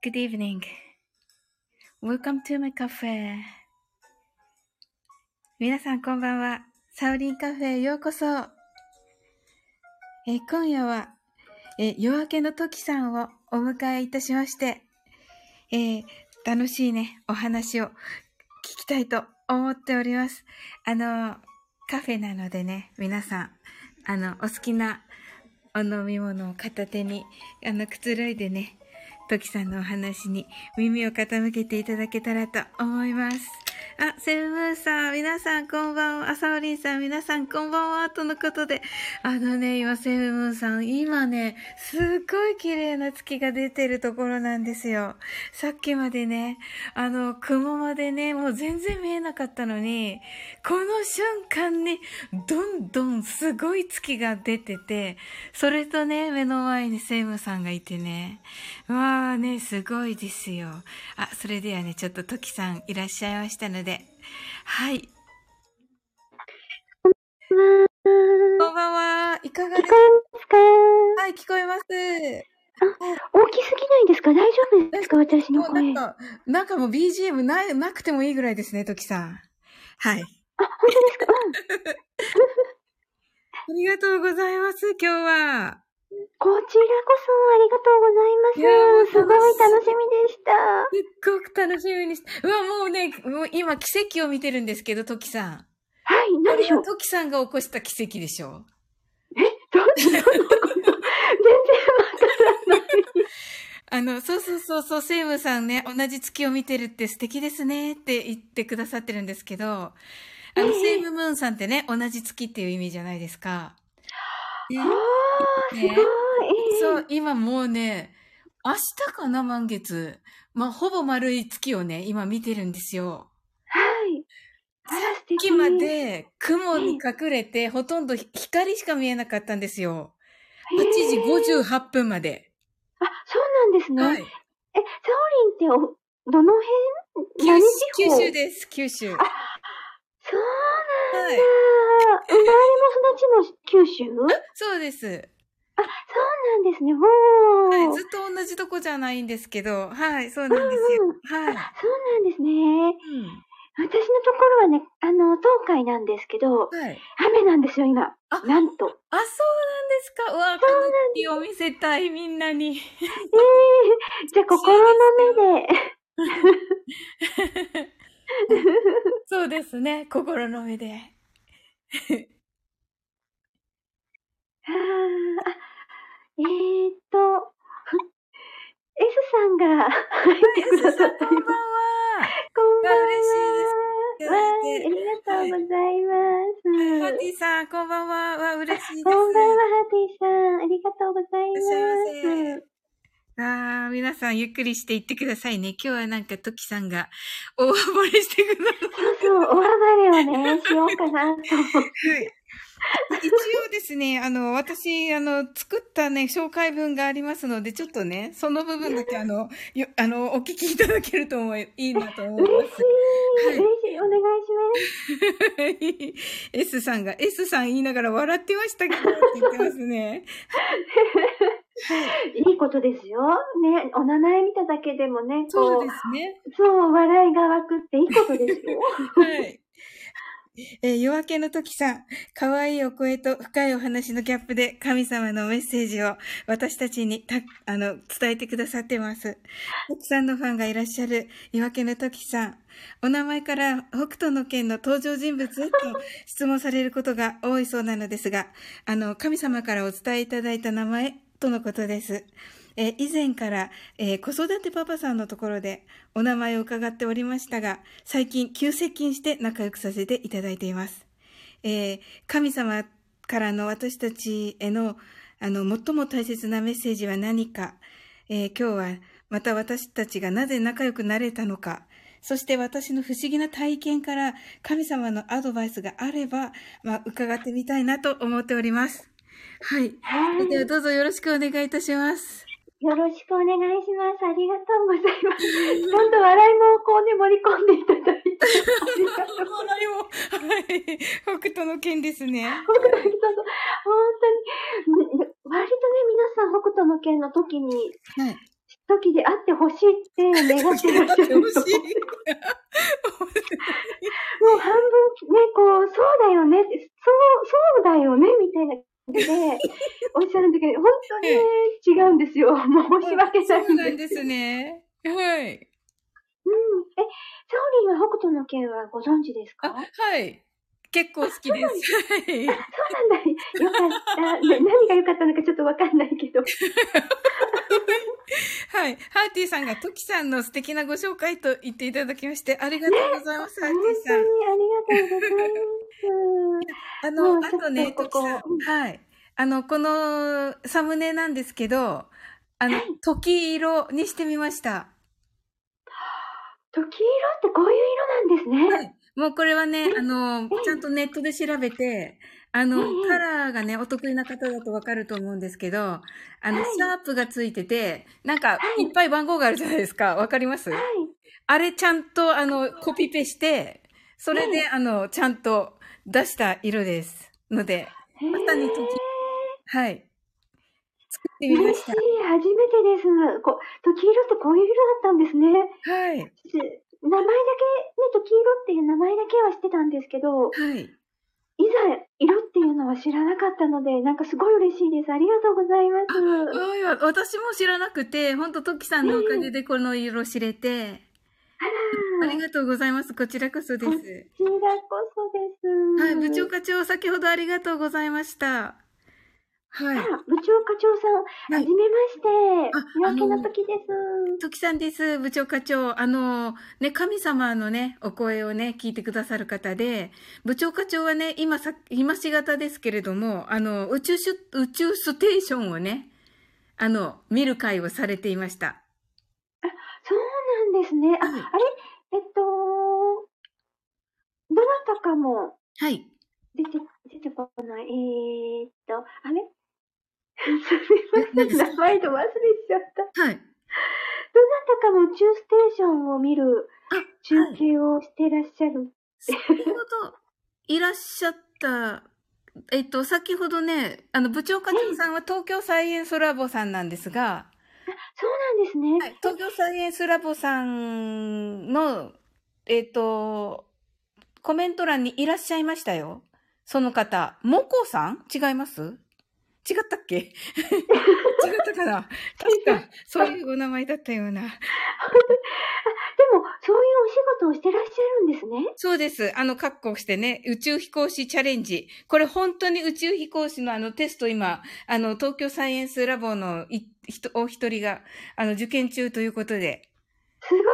Good evening. Welcome to my cafe. 皆さんこんばんは。サウリンカフェへようこそ。え今夜は、え夜明けの時さんをお迎えいたしまして、えー楽しいね、お話を聞きたいと思っております。あの、カフェなのでね、皆さん、あの、お好きなお飲み物を片手に、あの、くつろいでね、トキさんのお話に耳を傾けていただけたらと思います。あ、セブムーンさん、皆さんこんばんは。あさおりんさん、皆さんこんばんは。とのことで、あのね、今、セブムーンさん、今ね、すっごい綺麗な月が出てるところなんですよ。さっきまでね、あの、雲までね、もう全然見えなかったのに、この瞬間に、どんどんすごい月が出てて、それとね、目の前にセイムさんがいてね、わーね、すごいですよ。あ、それではね、ちょっとトキさんいらっしゃいましたので、はい。こんばんは。いかがですか？はい、聞こえます。大きすぎないですか？大丈夫ですか？私の声。もうなんか、なんかもう BGM ななくてもいいぐらいですね、トキさん。はい。あ、本当ですか？うん。ありがとうございます、今日は。こちらこそありがとうございます。すごい楽しみでした。すっごく楽しみにして。うわ、もうね、もう今奇跡を見てるんですけど、トキさん。はい、何でしょう？トキさんが起こした奇跡でしょえ、どんなこと？全然わからない。あの、そうそうそうそう、セイムさんね、同じ月を見てるって素敵ですねって言ってくださってるんですけど、あの、ええセイムムーンさんってね、同じ月っていう意味じゃないですか。ねそう、今もうね、明日かな、満月。まあ、ほぼ丸い月をね、今見てるんですよ。はい。さっきまで雲に隠れて、ほとんど光しか見えなかったんですよ。8時へー58分まで。あ、そうなんですね。はい。え、サオリンってお、どの九辺？何九州です、九州。あそう。はい。生まれも育ちも九州？そうです。あ、そうなんですね。はい。ずっと同じとこじゃないんですけど、はい、そうなんですよ。うんうんはい。あそうなんですね。うん。私のところはね、あの、東海なんですけど、はい。雨なんですよ、今。あなんと。あ、そうなんですか？うわ、この月を見せたい、みんなに。ええじゃあ、心の目で。そうですね。心の目で。あーあえー、っと、S さんが入ってくださってこんばんいます。は。こんばんは。嬉しいですわーありがとうございます。ハッティさん、こんばんは。わ、嬉しいです。こんばんは、ハーティさん。ありがとうございいらっしゃいまます。せ。ああ、皆さんゆっくりしていってくださいね。今日はなんかトキさんが大暴れしてください。そうそう、お暴れをね、しようかなと。一応ですね、あの、私、あの、作ったね、紹介文がありますので、ちょっとね、その部分だけ、あの、よあの、お聞きいただけると思い、いいなと思い嬉します。い、嬉しい、お願いします。S さんが、S さん言いながら笑ってましたけど、って言ってますね。いいことですよ。ね、お名前見ただけでもね、そうですね。そう、笑いが湧くっていいことですよ。はい。えー夜明けの時さん、可愛いお声と深いお話のギャップで神様のメッセージを私たちにた、あの、伝えてくださってます。たくさんのファンがいらっしゃる夜明けの時さん。お名前から北斗の剣の登場人物と質問されることが多いそうなのですが、あの、神様からお伝えいただいた名前とのことです。え以前から、えー子育てパパさんのところでお名前を伺っておりましたが、最近急接近して仲良くさせていただいています。えー神様からの私たちへの、あの、最も大切なメッセージは何か、えー今日はまた私たちがなぜ仲良くなれたのか、そして私の不思議な体験から神様のアドバイスがあれば、まあ、伺ってみたいなと思っております。はい。はではどうぞよろしくお願いいたします。い。よろしくお願いします。ありがとうございます。ちゃんと笑いもこうね、盛り込んでいただいて。ありがとうございます。笑いも、はい。北斗の剣ですね。北斗の剣、本当に、うん割とね、皆さん北斗の剣の時にはい。時であってほしいって願ってらっしゃると思う。もう半分ね、こう、そうだよね、そう、そうだよね、みたいなで、おっしゃるんだけど、本当にね違うんですよ。申し訳ないそうなんんです。ね。はい。うん。え、サオリンは北斗の拳はご存知ですあ、かはい。結構好きです。はい。そうなんだ。よかった。な何が良かったのかちょっとわかんないけど。はい。ハーティーさんがトキさんの素敵なご紹介と言っていただきまして、ありがとうございます、ハー本ティーさん。当にありがとうございます。あの、あとね、トキさんうん。はい。あの、このサムネなんですけど、あのはい、時色にしてみました。時色ってこういう色なんですね。はい。もうこれはね、あのえ、ちゃんとネットで調べて、あのええ、カラーがね、お得意な方だとわかると思うんですけど、あの、はいシャープがついてて、なんか、はいいっぱい番号があるじゃないですか。わかります？はい。あれちゃんと、あの、コピペして、それで、あの、ちゃんと出した色です。ので、まさに時はい。作ってみまし嬉しい。初めてです。こ時色ってこういう色だったんですね。た。はい。名前だけ、ね、時色っていう名前だけは知ってたんですけど、はい。いざ色っていうのは知らなかったので、なんかすごい嬉しいです。ありがとうございます。私も知らなくて、ほんと、トキさんのおかげでこの色知れて、あら、ありがとうございます。こちらこそです。こちらこそです。はい、部長課長、先ほどありがとうございました。はい。あら、部長課長さん、ははいじめまして。夜あ明けの時です。トキさんです。部長課長。あの、ね、神様のね、お声をね、聞いてくださる方で、部長課長はね、今さ、今し型ですけれども、あの、宇宙宇宙ステーションをね、あの、見る会をされていました。そうなんですね。あ、はいあれ？えっと、どなたかもはい。出て、出てこない。えー、っと、あれ？すみません。名前と忘れちゃった。はい。どなたかも宇宙ステーションを見るあ、中継をしてらっしゃる。先ほどいらっしゃった、えっと、先ほどね、あの、部長課長さんは東京サイエンスラボさんなんですが、そうなんですね。はい、東京サイエンスラボさんの、えっと、コメント欄にいらっしゃいましたよ。その方。モコさん？違います？違ったっけ？違ったかな？確か、そういうお名前だったような。でも、そういうお仕事をしてらっしゃるんですね。そうです。あの、格好してね、宇宙飛行士チャレンジ。これ本当に宇宙飛行士のあのテスト今、あの、東京サイエンスラボのお一人が、あの、受験中ということで。すごーい。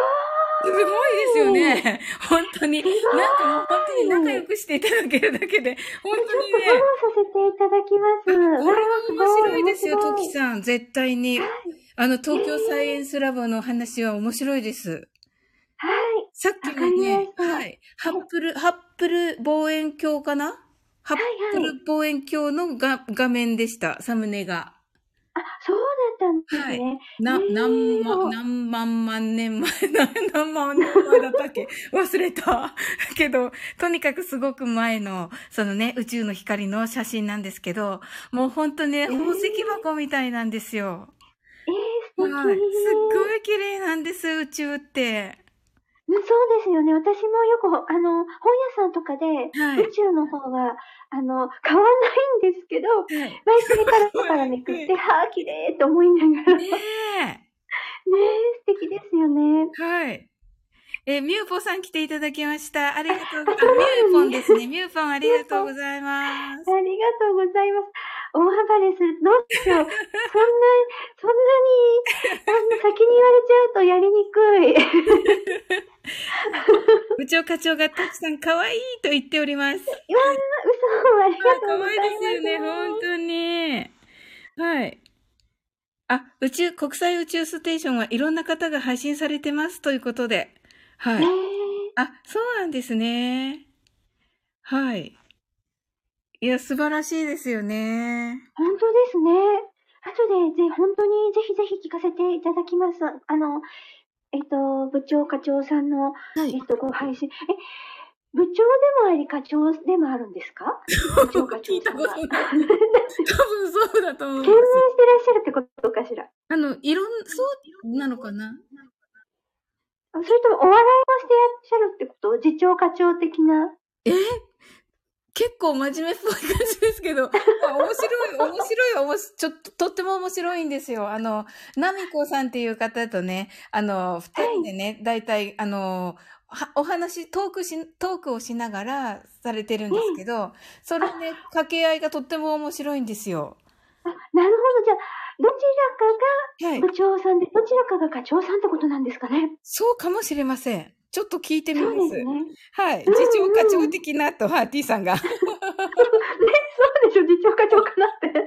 すごいですよね。本当に。なんかもう本当に仲良くしていただけるだけで、本ちょっ当にねとフォロー。させていただきます。これは面白いですよ、トキさん。絶対に。あの、東京サイエンスラボの話は面白いです。はい。さっきのね、はい。ハッブル、ハッブル望遠鏡かな？ハッブル望遠鏡のが画面でした、サムネが。あ、そうだったんですね。な、ねえ何万、何万万年前、な何万年前だったっけ？忘れた。だ けど、とにかくすごく前の、そのね、宇宙の光の写真なんですけど、もう本当ね、ー宝石箱みたいなんですよ。えー、素敵。はい。すっごい綺麗なんです、宇宙って。うんそうですよね。私もよく、あの、本屋さんとかで、はい宇宙の方は、あの、買わないんですけど、はい。毎回パラパラめくって、はあ、綺麗と思いながら。ねねえ、素敵ですよね。え。はい。えーミューポさん来ていただきました。ありがとう。あ、ミューポンですね。ミューポンありがとうございます。ありがとうございます。大暴れする。どうしよう。そんな、そんなに、あの先に言われちゃうとやりにくい。部長課長がたくさん可愛いと言っております。嘘、ありがとう可ございます。愛いですよね、本当に。はい。あ、宇宙、国際宇宙ステーションはいろんな方が配信されてますということで。はい。ねあ、そうなんですね。はい。いや、素晴らしいですよね。本当ですね。後で、ぜ、本当にぜひぜひ聞かせていただきます。あの、えっと、部長課長さんの、はい。えっと、ご配信。え、部長でもあり、課長でもあるんですか？部長課長聞いたさんは。ことない。兼 任多分そうだと思いしてます。らっしゃるってことかしら？あの、いろん、そうなのかな？あそれともお笑いをしてらっしゃるってこと？次長課長的な？え？結構真面目っぽい感じですけど、あ 面白い、面白い、おもしちょっと、とっても面白いんですよ。あの、ナミコさんっていう方とね、あの、二人でね、だいたい、あの、はお話、トークし、トークをしながらされてるんですけど、そのね、掛け合いがとっても面白いんですよ。あ、なるほど。じゃあ、どちらはいかが。部長さんで、どちらかが課長さんってことなんですかね？そうかもしれません。ちょっと聞いてみます。ですね。はい。次長課長的なと、はい、T さんが。ね、そうでしょ、次長課長かなって。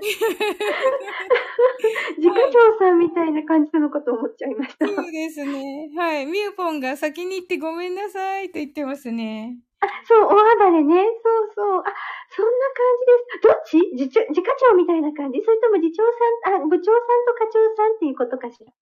次課長さんみたいな感じなのかと思っちゃいました。そうですね。はい。みゆぽんが先に行ってごめんなさいと言ってますね。あ、そう、お暴れね。そうそう。あ、そんな感じです。どっち？次長、次課長みたいな感じ？それとも次長さん、あ、部長さんと課長さんっていうことかしら？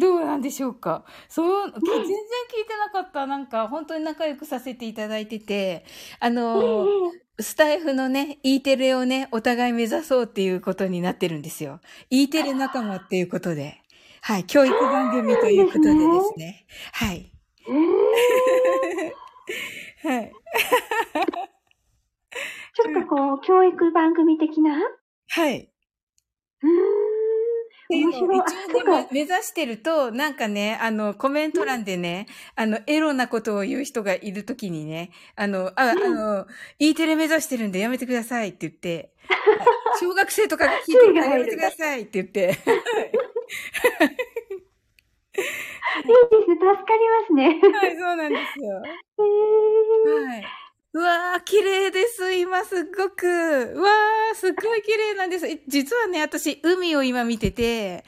どうなんでしょうか？そう、全然聞いてなかった。なんか、本当に仲良くさせていただいてて、あえの、えスタイフのね、E テレをね、お互い目指そうっていうことになってるんですよ。E テレ仲間っていうことで。はい。教育番組ということでですね。はい。ええ はい。ちょっとこう、教育番組的な？うはい。ーん。面白い一応ね、目指してると、なんかね、あの、コメント欄でね、あの、エロなことを言う人がいるときにね、あの、あ、あの、E テレ目指してるんでやめてくださいって言って、小学生とかが聞いてるからやめてくださいって言って、いいですね。助かりますね。はい、そうなんですよ。えはい。うわー、綺麗です、今すっごく。うわー、すっごい綺麗なんです。え実はね、私、海を今見てて、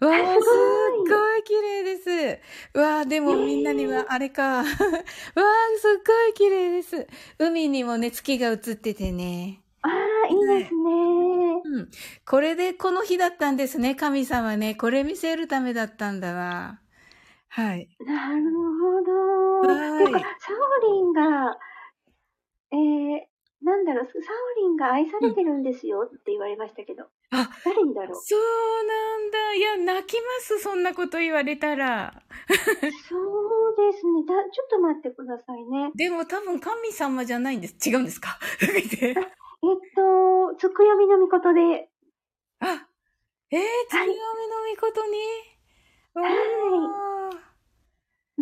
うわー、すっすごい綺麗です。うわー、でもみんなにはあれか。う わー、すっごい綺麗です。海にもね、月が映っててね。ああ、いいですね。うん。これでこの日だったんですね、神様ね。これ見せるためだったんだわ。はい。なるほど。はいてか、サオリンが、えー、なんだろう、サオリンが愛されてるんですよって言われましたけど。あ、誰にだろう？そうなんだ。いや、泣きます、そんなこと言われたら。そうですね。だ、ちょっと待ってくださいね。でも多分神様じゃないんです。違うんですか？えっと、つくよみのみことで、あ、えー、月読みのみことに？はいわー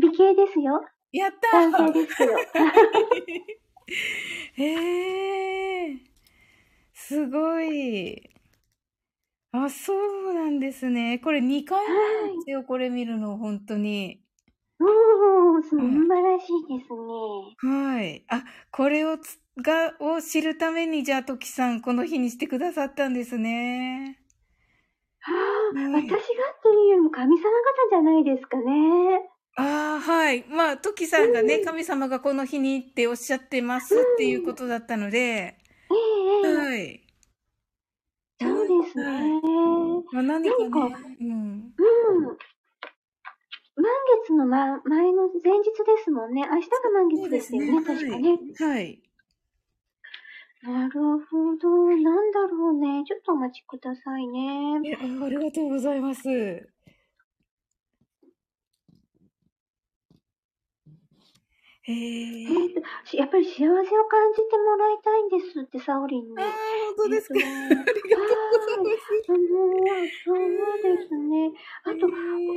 美形ですよ。やった男性ですよ。えー、すごい。あ、そうなんですね。これ2回目なんですよ、これ見るの、本当に。おー、素晴らしいですね。はい。あ、これをつ、が、を知るために、じゃあ、トキさん、この日にしてくださったんですね。はあ、はい私がっていうよりも神様方じゃないですかね。ああ、はい。まあ、トキさんがね、神様がこの日にっておっしゃってますっていうことだったので、ええええはい。そうですね。はいうん。まあ、何かね、何かうん。満月の、ま、前の前日ですもんね。明日が満月ですよね、確かね。はい。なるほど。なんだろうね。ちょっとお待ちくださいね。ありがとうございます。ええー、ーと、しやっぱり幸せを感じてもらいたいんですって、サオリンに。ああ、本当ですか？ありがとうございます。あのそうですね。あと、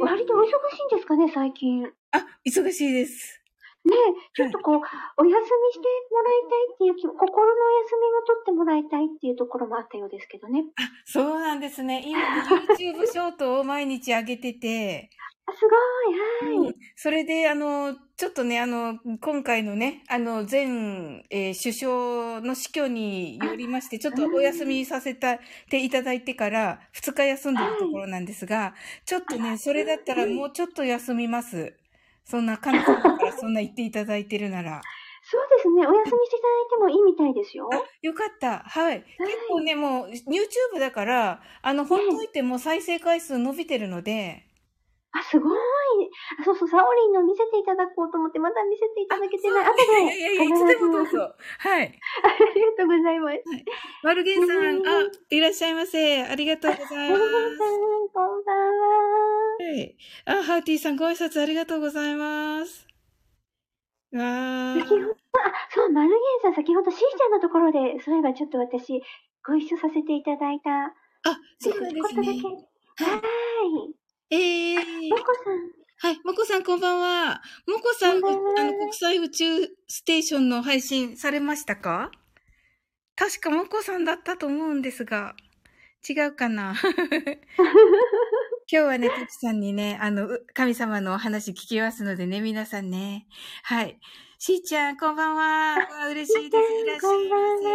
割とお忙しいんですかね、最近。ねあ、忙しいです。ちょっとこう、お休みしてもらいたいっていう気、心のお休みも取ってもらいたいっていうところもあったようですけどね。あ、そうなんですね。今、YouTube ショートを毎日上げてて、あ、すごい、はい。それで、あの、ちょっとね、あの、今回のね、あの、前、えー首相の死去によりまして、ちょっとお休みさせていただいてから、2日休んでるところなんですが、ちょっとね、それだったらもうちょっと休みます。そんな神様から そんな言っていただいてるなら。そうですね。お休みしていただいてもいいみたいですよ。あ、よかった。はい。結構ね、もう、YouTube だから、あの、ほっといても再生回数伸びてるので、あ、すごい。あそうそう、サオリンの見せていただこうと思って、まだ見せていただけてない。あ後で。いやいやいや、いつでもどうぞ。はい。ありがとうございます。マルゲンさん、うんあ、いらっしゃいませ。ありがとうございます。マルゲンさん、こんばんは。はい。あ、ハーティーさん、ご挨拶ありがとうございます。わー。先ほど、あ、そう、マルゲンさん、先ほどしーちゃんのところで、そういえばちょっと私、ご一緒させていただいた。あ、そうなんですね。ちょっとだけ。はえーも。こさん。はい、もこさんこんばんは。もこさん、こんあの、国際宇宙ステーションの配信されましたか？確かもこさんだったと思うんですが、違うかな？今日はね、ときさんにね、あの、う神様のお話聞きますのでね、皆さんね。はい。しーちゃん、こんばんは。わ嬉しいです。いらっしゃいませ。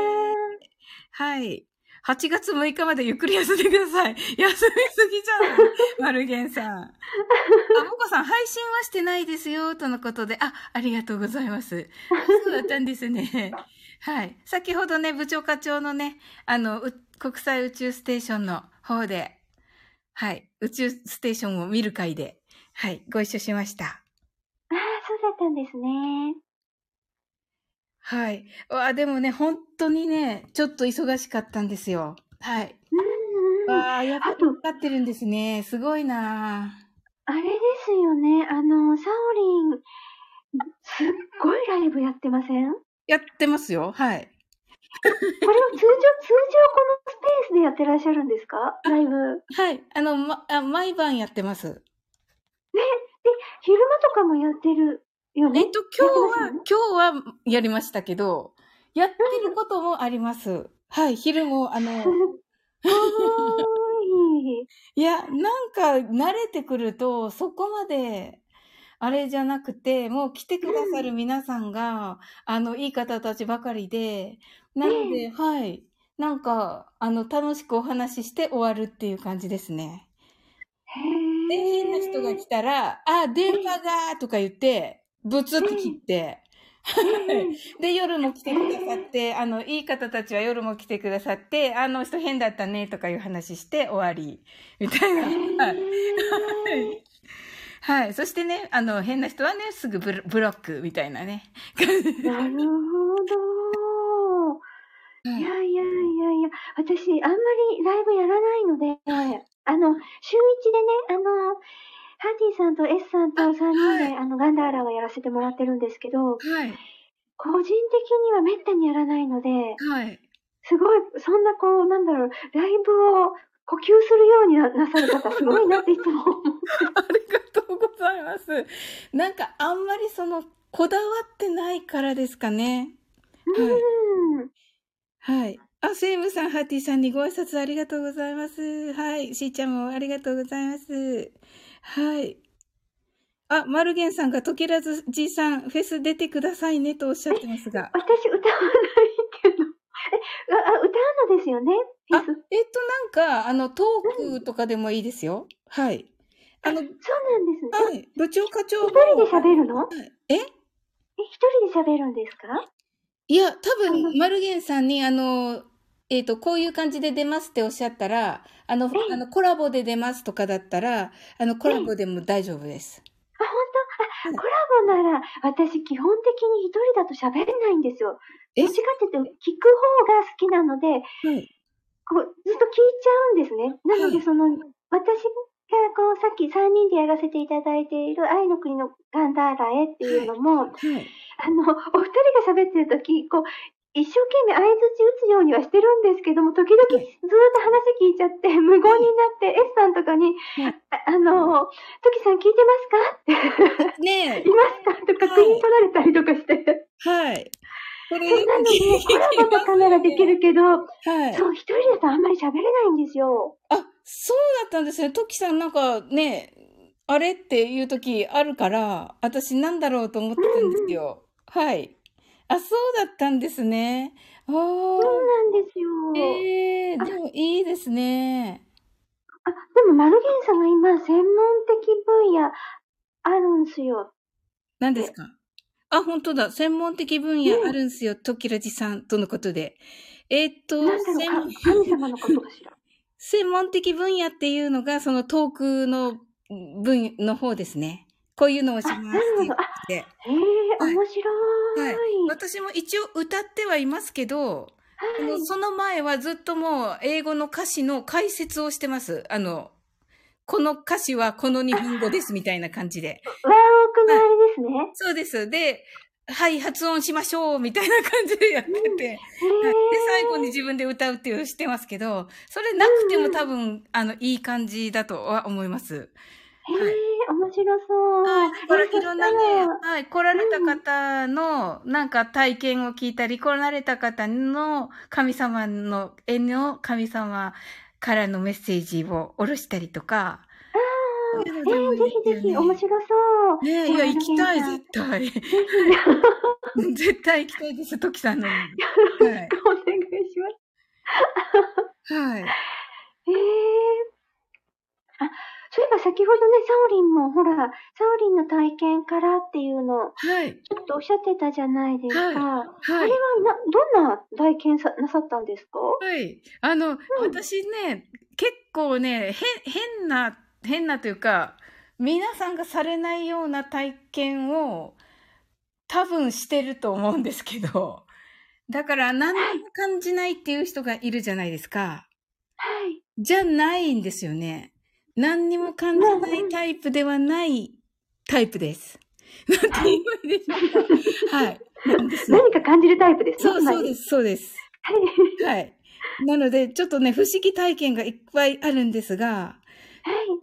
はい。8月6日までゆっくり休んでください。休みすぎじゃない？マルゲンさん。あ、もこさん、配信はしてないですよ、とのことで。あ、ありがとうございます。あそうだったんですね。はい。先ほどね、部長課長のね、あの、う国際宇宙ステーションの方で、はい。宇宙ステーションを見る会で、はい。ご一緒しました。ああ、そうだったんですね。はい。わあ、でもね、本当にね、ちょっと忙しかったんですよ。はい。うんうんうん。わあ、やっぱりかかってるんですね。すごいなあれですよね。あの、サオリン、すっごいライブやってません？こやってますよ。はい。れを通常、通常このスペースでやってらっしゃるんですか？ライブ。はい。あの、ま、あ毎晩やってます。昼間とかもやってる。えっと、今日は、今日はやりましたけど、やってることもあります。はい。昼も、あの、い。いや、なんか慣れてくると、そこまで、あれじゃなくて、もう来てくださる皆さんが、あの、いい方たちばかりで、なので、はい。なんか、あの、楽しくお話しして終わるっていう感じですね。で、へ変な人が来たら、あ、電波がとか言って、ブツって切って、で、夜も来てくださって、あの、いい方たちは夜も来てくださって、あの人変だったねとかいう話して終わり、みたいな。はい。はいはい。そしてね、あの、変な人はね、すぐブロブロックみたいなね。なるほど。いやいやいやいや、私、あんまりライブやらないので、あの、週一でね、あの、ハーティーさんと S さんと3人で、はいあの、ガンダーラはやらせてもらってるんですけど、はい。個人的にはめったにやらないので、はい。すごい、そんなこう、なんだろう、ライブを呼吸するようにななさる方、すごいなっていつも思う。ありがとうございます。なんか、あんまりその、こだわってないからですかね。はい。うん。はい。あ、セイムさん、ハーティーさんにご挨拶ありがとうございます。はい。しーちゃんもありがとうございます。はい。あ、マルゲンさんが、とけらずじいさん、フェス出てくださいねとおっしゃってますが。私、歌わないけど。え、あ、あ歌うのですよね？フあェス。、えっと、なんか、あの、トークとかでもいいですよ。はい。あの、そうなんですね。はい。部長課長一人で喋るの？はいえ？え、一人で喋るんですか？いや、多分、マルゲンさんに、あの、えっ、と、こういう感じで出ますっておっしゃったら、あの、ええあの、コラボで出ますとかだったら、あの、コラボでも大丈夫です。あ、本当？あ、コラボなら、私基本的に一人だと喋れないんですよ。え？どっちかっていうと、聞く方が好きなので、はい。こう、ずっと聞いちゃうんですね。なので、はいその、私がこう、さっき3人でやらせていただいている愛の国のガンダーラへっていうのも、はい。あの、お二人が喋ってる時こう、一生懸命相づち打つようにはしてるんですけども、時々ずーっと話聞いちゃって、無言になって、S さんとかに、はいああの、トキさん聞いてますか？って、ね いますか？とかはいクイー取られたりとかして。え。はい。そうなので、コラボとかならできるけど、はい。そう、一人だとあんまり喋れないんですよ。あ、そうだったんですね。トキさんなんかね、あれっていう時あるから、私なんだろうと思ってたんですよ。はい。あ、そうだったんですね。あそうあ。なんですよ。ええでもいいですね。あ、でも、マルゲンさんが今、専門的分野あるんすよ。何ですか？あ、本当だ。専門的分野あるんすよ。トキラジさんとのことで。えーっと、専門か、神様のことかしら？専門的分野っていうのが、そのトークの分の方ですね。こういうのをしますっえ、はい面白い。はい。私も一応歌ってはいますけど、あのその前はずっともう英語の歌詞の解説をしてます。あの、この歌詞はこの日本語ですみたいな感じで。ワーオクのあれですね。そうです。で、はい、発音しましょうみたいな感じでやってて。へはい、で、最後に自分で歌うっていうのをしてますけど、それなくても多分、あの、いい感じだとは思います。へえ、面白そう。はい。だからえいろんなね、はい、来られた方の、なんか体験を聞いたり、来られた方の神様の、絵の神様からのメッセージを下ろしたりとか。ああ、えー、ぜひぜひ、面白そう。ねえ、いや、行きたい。絶対。ぜ 絶対行きたいです、トキさんのに。はい。ひ、お願いします。はい。ええあ、そういえば先ほどね、サオリンも、ほら、サオリンの体験からっていうのを、はい。ちょっとおっしゃってたじゃないですか。あはい。れはな、どんな体験さなさったんですか？はい。あの、私ね、結構ね、変、変な、変なというか、皆さんがされないような体験を多分してると思うんですけど、だから何にも感じないっていう人がいるじゃないですか。はい。じゃないんですよね。何にも感じないタイプではないタイプです。なんて言えばいいでしょうか。はい。何か感じるタイプですね。そうそうですす、そうです。はい。はい。なので、ちょっとね、不思議体験がいっぱいあるんですが、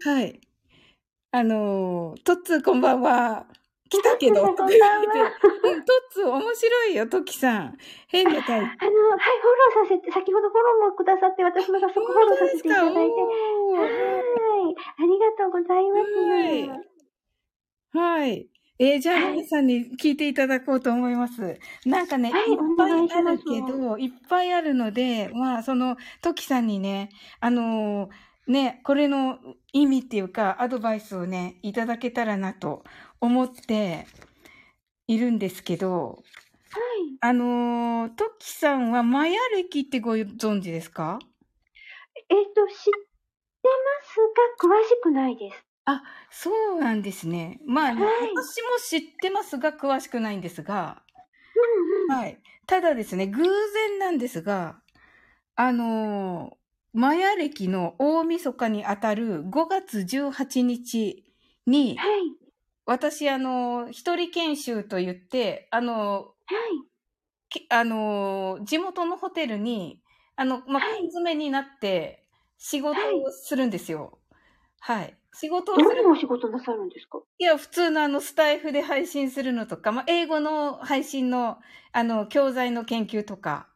はい。はい。あのー、トッツーこんばんは。来たけど、こんトッツー面白いよ、トキさん。変なタイプ。あの、はい、フォローさせて、先ほどフォローもくださって、私も早速フォローさせていただいて。はい。ありがとうございます。はい。えーじゃあ皆さんに聞いていただこうと思います。なんかね、はいいっぱいあるけど、いっぱいあるので、まあ、その、トキさんにね、あのーね、これの意味っていうか、アドバイスをね、いただけたらなと思っているんですけど、はい。あのートキさんはマヤ歴ってご存知ですか？えっ、と、知ってますが、詳しくないです。そうなんですね。まあ、ねはい私も知ってますが、詳しくないんですが、うんうん。はい。ただですね、偶然なんですが、あのーマヤ歴の大晦日にあたる5月18日に、はい。私、あのー一人研修と言って、あのはい。あのー地元のホテルに、あの、まあ、はい缶詰になって仕事をするんですよ。はい。仕事をする仕事なさるんですか？いや、普通のあの、スタイフで配信するのとか、まあ、英語の配信の、あの、教材の研究とか。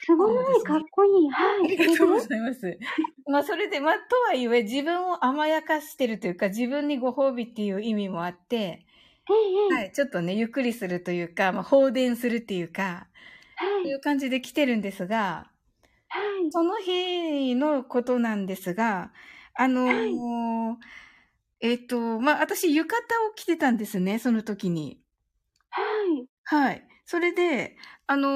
すごい、かっこいい。はあい。りがとうございます。まあ、それで、まあ、とはいえ、自分を甘やかしてるというか、自分にご褒美っていう意味もあって、ええ、はい、ちょっとね、ゆっくりするというか、まあ、放電するっていうか、はい。いう感じで来てるんですが、はい。その日のことなんですが、あのーえっ、と、まあ、私、浴衣を着てたんですね、その時に。はい。はい。それで、あの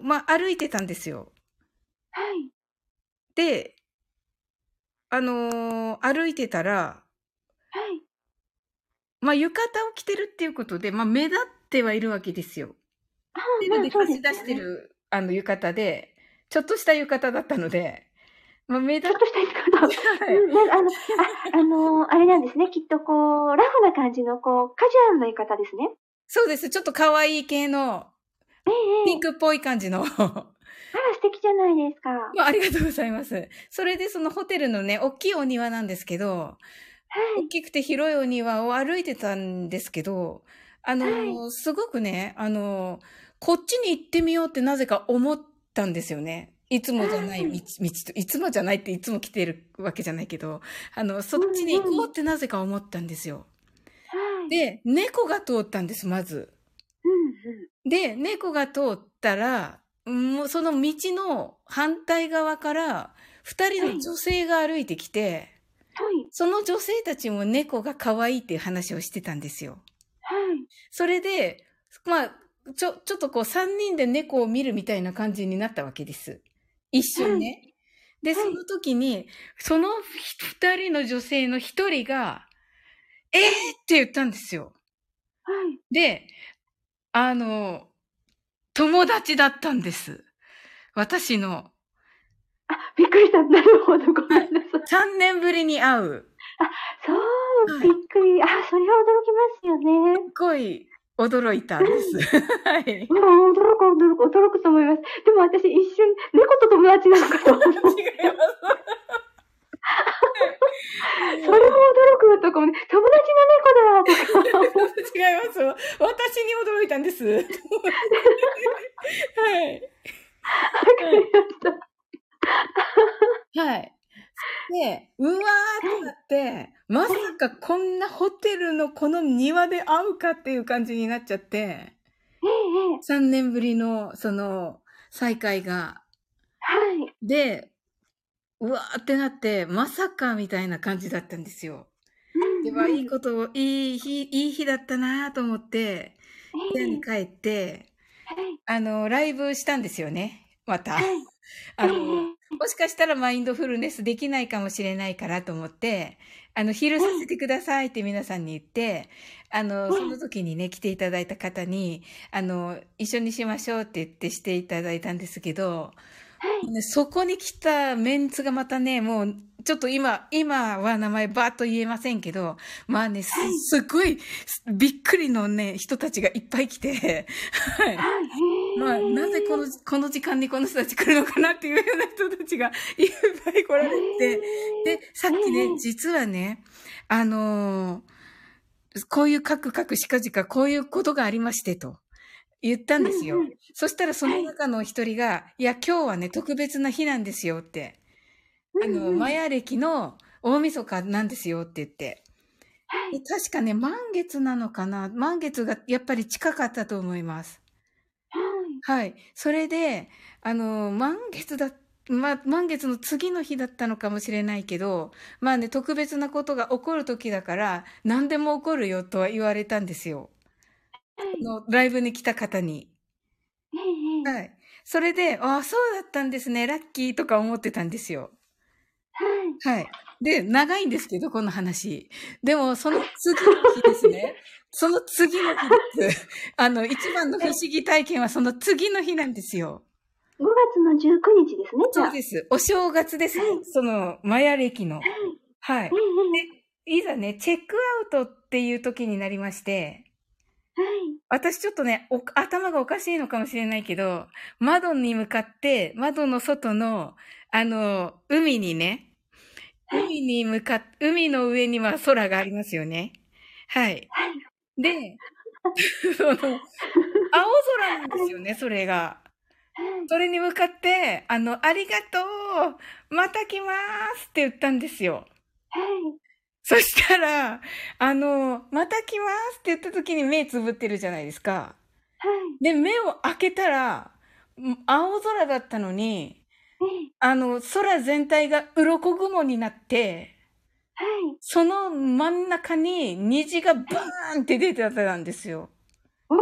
ーまあ、歩いてたんですよ。はい。で、あのー歩いてたら、はい。まあ、浴衣を着てるっていうことで、まあ、目立ってはいるわけですよ。あでそうです貸し出してる、あの、浴衣で、ちょっとした浴衣だったので、まあ、目立っちょっとしたいかな。はいうんあの、あ、あの、あれなんですね。きっとこう、ラフな感じの、こう、カジュアルな浴衣ですね。そうです。ちょっと可愛い系の。ピンクっぽい感じの。あら、素敵じゃないですか。はまあ、ありがとうございます。それでそのホテルのね、大きいお庭なんですけど、大い。きくて広いお庭を歩いてたんですけど、あの、はすごくね、あの、こっちに行ってみようってなぜか思ったんですよね。いつもじゃない道、道と、いつもじゃないっていつも来てるわけじゃないけど、あの、そっちに行こうってなぜか思ったんですよ。はい。で、猫が通ったんです、まず。うんうん。で、猫が通ったら、もうその道の反対側から、二人の女性が歩いてきて、はい。その女性たちも猫が可愛いっていう話をしてたんですよ。はい。それで、まあ、ちょ、ちょっとこう三人で猫を見るみたいな感じになったわけです。一瞬ね。で、はいその時に、その二人の女性の一人が、えー、って言ったんですよ。はい。で、あの、友達だったんです。私の。あ、びっくりした。なるほど。ごめんなさい。3年ぶりに会う。そう、はいびっくり。あ、それは驚きますよね。すっごい驚いたんです。はい。うん、驚く、驚く、驚くと思います。でも私一瞬、猫と友達なのかと思う。違います。それも驚くとかもね、友達の猫だとか。違います。私に驚いたんです。はい。わかりました。はい。で、うわーってなって、まさかこんなホテルのこの庭で会うかっていう感じになっちゃって、ええ、ええ。3年ぶりのその再会が、はい。で、うわーってなって、まさかみたいな感じだったんですよ。うんでは、いいことを、いい日、いい日だったなと思って、部屋ええに帰って、はい。あの、ライブしたんですよね。また。はい。あの、ええもしかしたらマインドフルネスできないかもしれないからと思って、あの、昼させてくださいって皆さんに言って、あの、うんその時にね、来ていただいた方に、あの、一緒にしましょうって言ってしていただいたんですけど、はい。ねそこに来たメンツがまたね、もう、ちょっと今、今は名前バーッと言えませんけど、まあね、すはい。すっごいびっくりのね、人たちがいっぱい来て、はい。まあ、なぜこの、この時間にこの人たち来るのかなっていうような人たちが いっぱい来られて、で、さっきえねえ、実はね、あのーこういうカクカクしかじかこういうことがありましてと言ったんですよ。うんうんそしたらその中の一人が、いや、今日はね、特別な日なんですよって。あの、うんうんマヤ歴の大晦日なんですよって言って。はい。で確かね、満月なのかな満月がやっぱり近かったと思います。はい。はい。それで、あの、満月だ、ま、満月の次の日だったのかもしれないけど、まあね、特別なことが起こる時だから、何でも起こるよとは言われたんですよ。はい。のライブに来た方に。はい。それで、ああ、そうだったんですね、ラッキーとか思ってたんですよ。はい。はい。で、長いんですけど、この話。でも、その次の日ですね。その次の日です。あの、一番の不思議体験はその次の日なんですよ。5月の19日ですね、じゃあ。そうです。お正月です。はいその、マヤ歴の。はい。はいざね、チェックアウトっていう時になりまして。私ちょっとね、お頭がおかしいのかもしれないけど、窓に向かって、窓の外の、あの、海にね、海に向かっ、海の上には空がありますよね。はい。はい。で、その、青空なんですよね、それが。はい。それに向かって、あの、ありがとうまた来ますって言ったんですよ。はい。そしたら、あの、また来ますって言った時に目つぶってるじゃないですか。はい。で、目を開けたら、ん青空だったのに、ええあの、空全体が鱗雲になって、はい。その真ん中に虹がバーンって出てたんですよ。おー。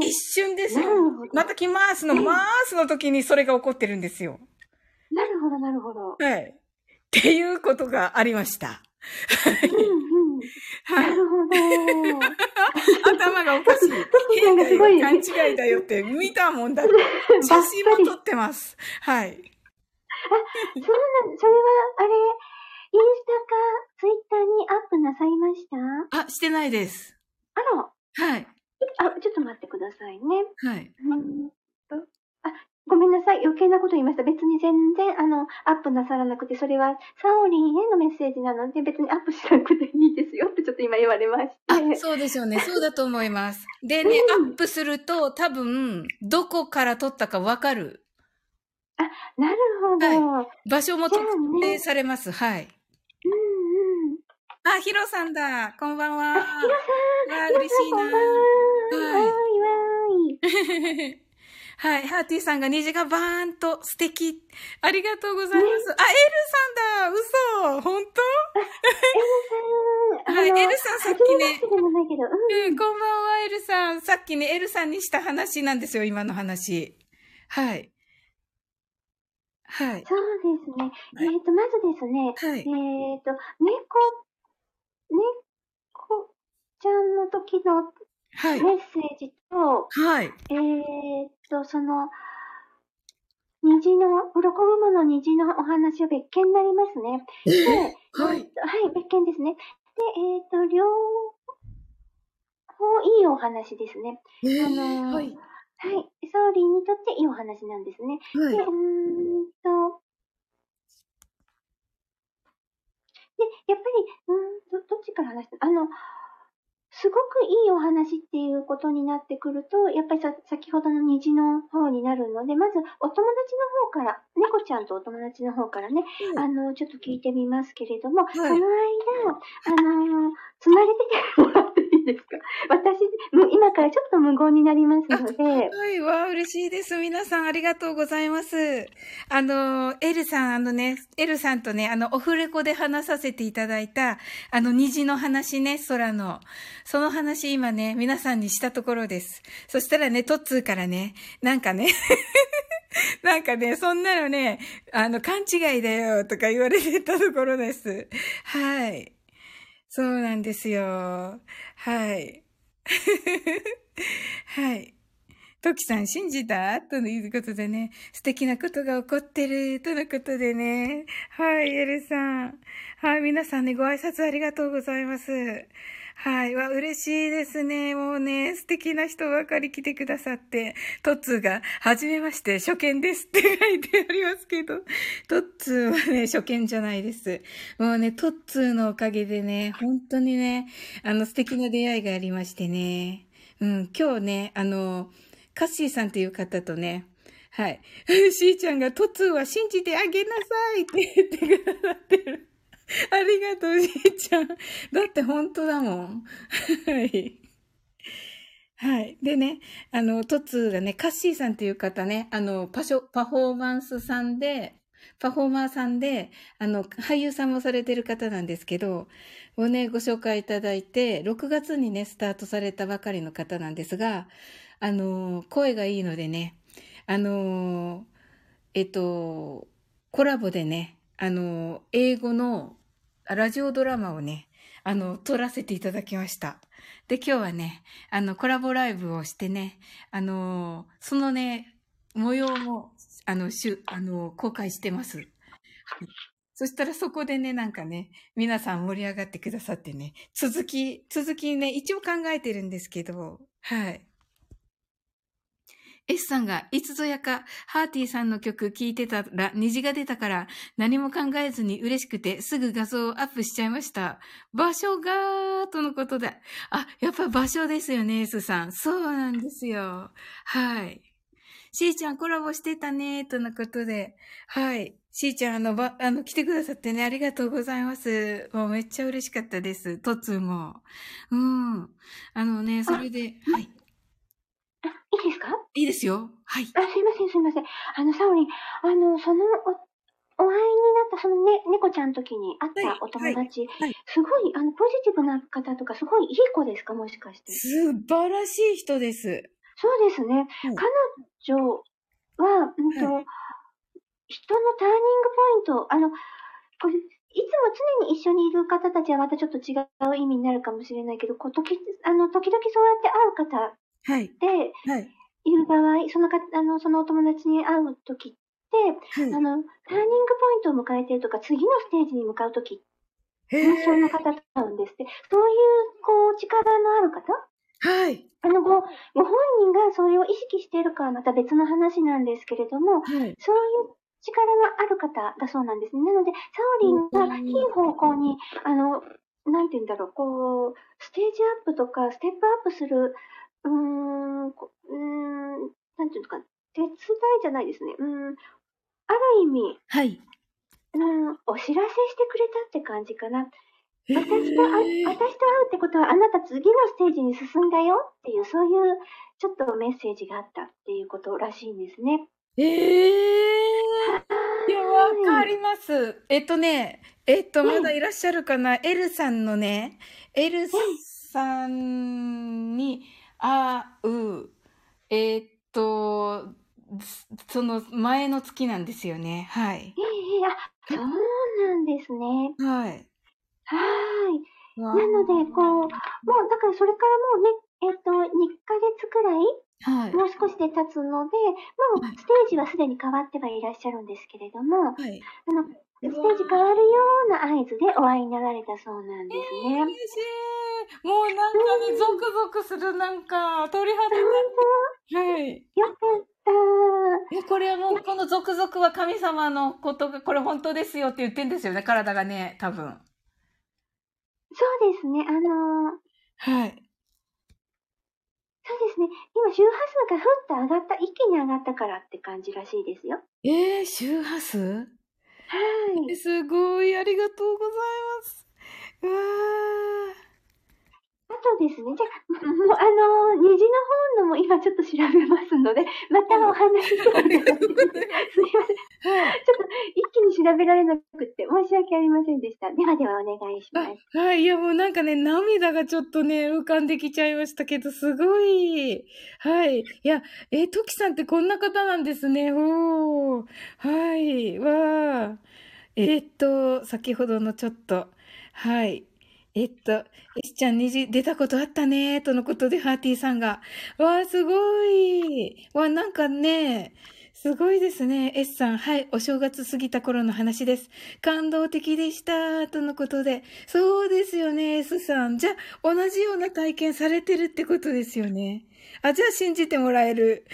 一瞬ですよ。また来ますの、うんまーすの時にそれが起こってるんですよ。なるほど、なるほど。はい。っていうことがありました。うんうん。はい。なるほど。頭がおかしい。すごい勘違いだよって見たもんだって。写真も撮ってます。はい。そうなん、それは、あれ、インスタか、ツイッターにアップなさいました？あ、してないです。あら、はい。あ、ちょっと待ってくださいね。はい。うーんごめんなさい。余計なこと言いました。別に全然、あの、アップなさらなくて、それは、サオリンへのメッセージなので、別にアップしなくていいですよってちょっと今言われまして。あ、そうですよね。そうだと思います。でね、うんアップすると多分、どこから撮ったかわかる。なるほど。うん場所も特定されます。はい。うん。あ、ヒロさんだ。こんばんは。あ、ヒロさん、わ嬉しいな。はいわーいわーい。はい。ハーティーさんが虹がバーンと素敵。ありがとうございます。あ、エルさんだ。嘘。本エルさん、はいエルさんさっきねうん。うん、こんばんは、エルさん。さっきね、エルさんにした話なんですよ、今の話。はい。はい。そうですね。はいえっ、と、まずですね、はいえっ、。と、猫、ちゃんの時のはい。メッセージと、はい。えーっと、その、虹の、鱗雲の虹のお話は別件になりますね。で、はい。はい、別件ですね。で、えーっと、両方いいお話ですね。えーあのーはい。はい、サオリンにとっていいお話なんですね。で、はい。うーんと、で、やっぱり、うーん、ど、どっちから話したあの、すごくいいお話っていうことになってくると、やっぱりさ、先ほどの虹の方になるので、まずお友達の方から、猫ちゃんとお友達の方からね、あの、ちょっと聞いてみますけれども、い。その間、あのー、つまれててもらっですか？私、む今からちょっと無言になりますので、はい、わあ、嬉しいです。皆さんありがとうございます。あの、エルさん、あのね、エルさんとね、あの、オフレコで話させていただいた、あの、虹の話ね、空の。その話今ね、皆さんにしたところです。そしたらね、トッツーからね、なんかね、なんかね、そんなのね、あの、勘違いだよ、とか言われてたところです。はい。そうなんですよ。はい。はい。トキさん信じた？ということでね、素敵なことが起こってる？とのことでね。はい、エルさん。はい、皆さんね、ご挨拶ありがとうございます。はい、わ、嬉しいですね。もうね、素敵な人ばかり来てくださって、トッツーが、はじめまして、初見ですって書いてありますけど、トッツーはね、初見じゃないです。もうね、トッツーのおかげでね、本当にね、あの、素敵な出会いがありましてね。うん、今日ね、あの、カッシーさんという方とね、はい。しーちゃんが、トツーは信じてあげなさいって言ってくださってる。ありがとう、しーちゃん。だって本当だもん。はい。はい。でね、あの、トツがね、カッシーさんっていう方ね、あの、パショ、パフォーマンスさんで、パフォーマーさんで、あの、俳優さんもされてる方なんですけど、をね、ご紹介いただいて、6月にね、スタートされたばかりの方なんですが、あの、声がいいのでね、あの、えっと、コラボでね、あの、英語のラジオドラマをね、あの、撮らせていただきました。で、今日はね、あの、コラボライブをしてね、あの、そのね、模様も、あの、しゅ、あの、公開してます。そしたらそこでね、なんかね、皆さん盛り上がってくださってね、続き、続きね、一応考えてるんですけど、はい。S さんが、いつぞやか、ハーティーさんの曲聴いてたら虹が出たから、何も考えずに嬉しくて、すぐ画像をアップしちゃいました。場所が、とのことで。あ、やっぱ場所ですよね、S さん。そうなんですよ。はい。しーちゃんコラボしてたね、とのことで。はい。しーちゃん、あの、ば、あの、来てくださってね、ありがとうございます。もうめっちゃ嬉しかったです。トツも。うん。あのね、それで、はい。あ、いいですか？いいですよ。はい。あ、すいません、すいません。あの、サオリン、あの、その、お、お会いになった、そのね、猫ちゃんの時に会っはいたお友達、はいすごい、あの、ポジティブな方とか、すごいいい子ですか？もしかして。素晴らしい人です。そうですね。彼女は、うんと、は人のターニングポイント、あの、これ、いつも常に一緒にいる方たちはまたちょっと違う意味になるかもしれないけど、こう、時、あの、時々そうやって会う方はい。で、はい。いる場合、そのか、あの、そのお友達に会う時って、はいあ。の、ターニングポイントを迎えているとか、次のステージに向かうとき、へ認証のー方と会うんですって。そういう、こう、力のある方？はい。あの、ご、ご本人がそれを意識しているかはまた別の話なんですけれども、はい。そういう力のある方だそうなんですね。なので、サオリンがいい方向に、あの、なんて言うんだろう、こう、ステージアップとか、ステップアップする、うーん、こうーん、なんていうのかな、手伝いじゃないですね。うーん、ある意味、はい。うん、お知らせしてくれたって感じかな。へ私とあ、私と会うってことは、あなた次のステージに進んだよっていう、そういう、ちょっとメッセージがあったっていうことらしいんですね。ええー。いや、わかります。えっとね、えっと、うんまだいらっしゃるかな、エルさんのね、エルさんに会う、えっと、その前の月なんですよね。はい。ええあ、そうなんですね。はい。はーい。わなので、こう、もう、だからそれからもうね、えっ、と、2ヶ月くらい、はい。もう少しで経つので、もうステージはすでに変わってはいらっしゃるんですけれども、はい。あの、ステージ変わるような合図でお会いになられたそうなんですね。嬉しい。もうなんかね、ゾクゾクする、なんか、鳥肌本が。はい。当よかった。え、これはもう、このゾクゾクは神様のことが、これ本当ですよって言ってんですよね、体がね、多分。そうですね、あの、はい。そうですね、今周波数がふっと上がった、一気に上がったからって感じらしいですよ。えー、周波数？はい。すごい、ありがとうございます。うわあとですね、じゃあ、もうあの、虹の本のも今ちょっと調べますので、またお話ししてください。すいません。ちょっと。一気に調べられなくて申し訳ありませんでした。ではではお願いします。あはい、いやもうなんかね、涙がちょっとね、浮かんできちゃいましたけど、すごい。はい。いや、え、トキさんってこんな方なんですね。おー。はい。わー。えーっと、先ほどのちょっと、はい。えっと、エスちゃん虹出たことあったねとのことで、ハーティーさんが。わー、すごい。わー、なんかね、すごいですね。エスさん、はい、お正月過ぎた頃の話です。感動的でした。とのことで。そうですよね、エスさん。じゃあ、同じような体験されてるってことですよね。あ、じゃあ信じてもらえる。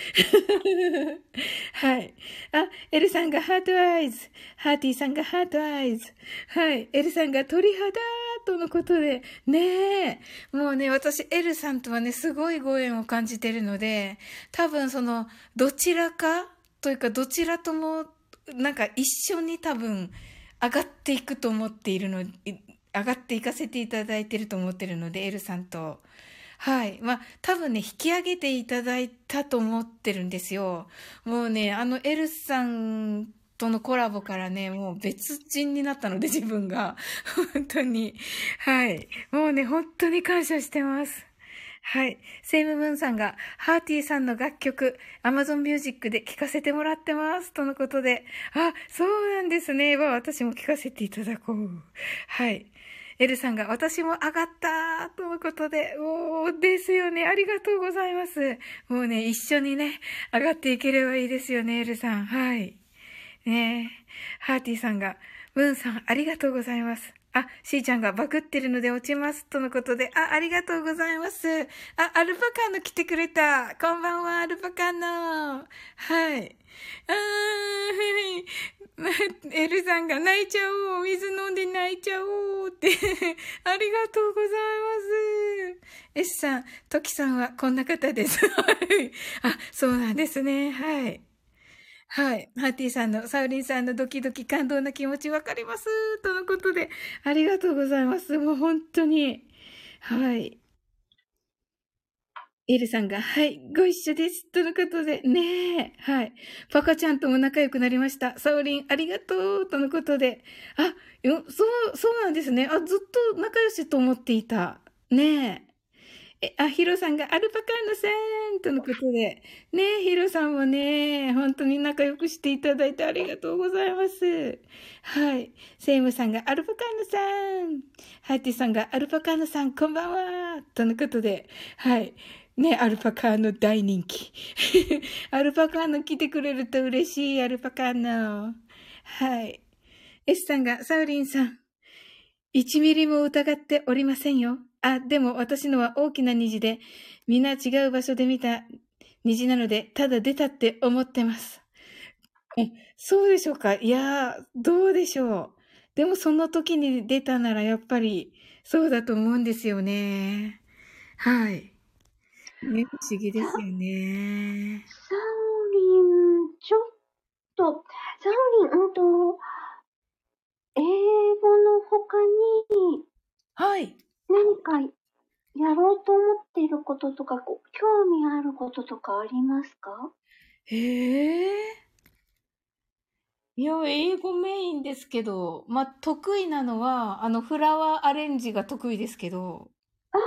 はい。あ、エルさんが heart eyes。ハーティーさんが heart eyes。はい。エルさんが鳥肌とのことで。ねえ。もうね、私、エルさんとはね、すごいご縁を感じてるので、多分その、どちらかというか、どちらとも、なんか一緒に多分、上がっていくと思っているの、上がっていかせていただいてると思ってるので、エルさんと。はい。まあ、多分ね、引き上げていただいたと思ってるんですよ。もうね、あのエルさんとのコラボからね、もう別人になったので、自分が。本当に。はい。もうね、本当に感謝してます。はい。セイムムーンさんが、ハーティーさんの楽曲、Amazon Music で聴かせてもらってます。とのことで。あ、そうなんですね。は、私も聴かせていただこう。はい。エルさんが、私も上がったとのことで、おー、ですよね。ありがとうございます。もうね、一緒にね、上がっていければいいですよね、エルさん。はい。ねえ。ハーティーさんが、ムーンさん、ありがとうございます。あ、シーちゃんがバグってるので落ちます。とのことで、あ、ありがとうございます。あ、アルパカーノ来てくれた。こんばんは、アルパカーノ。はい。あー、エルさんが泣いちゃおう。水飲んで泣いちゃおう。って。ありがとうございます。エスさん、トキさんはこんな方です。はい。あ、そうなんですね。はい。はい。ハーティーさんの、サウリンさんのドキドキ感動な気持ちわかります。とのことで、ありがとうございます。もう本当に。はい。エルさんが、はい、ご一緒です。とのことで、ねえ。はい。パカちゃんとも仲良くなりました。サウリン、ありがとう。とのことで。あ、よ、そう、そうなんですね。あ、ずっと仲良しと思っていた。ねえ。え、あ、ヒロさんがアルパカーノさんとのことで。ねえ、ヒロさんもね、本当に仲良くしていただいてありがとうございます。はい。セイムさんがアルパカーノさん。ハーティさんがアルパカーノさん、こんばんは。とのことで。はい。ね、アルパカーノ大人気。アルパカーノ来てくれると嬉しい、アルパカーノ。はい。エスさんが、サウリンさん。1ミリも疑っておりませんよ。あ、でも私のは大きな虹で、みんな違う場所で見た虹なので、ただ出たって思ってます。え、そうでしょうか？いやー、どうでしょう。でもその時に出たならやっぱりそうだと思うんですよね。はい。ね、不思議ですよね。サウリン、ちょっと、サウリン、うんと、英語の他にはい。何かやろうと思っていることとか、こう興味あることとかありますか？へえ。いや、英語メインですけど、まあ、得意なのは、あの、フラワーアレンジが得意ですけど、ああ、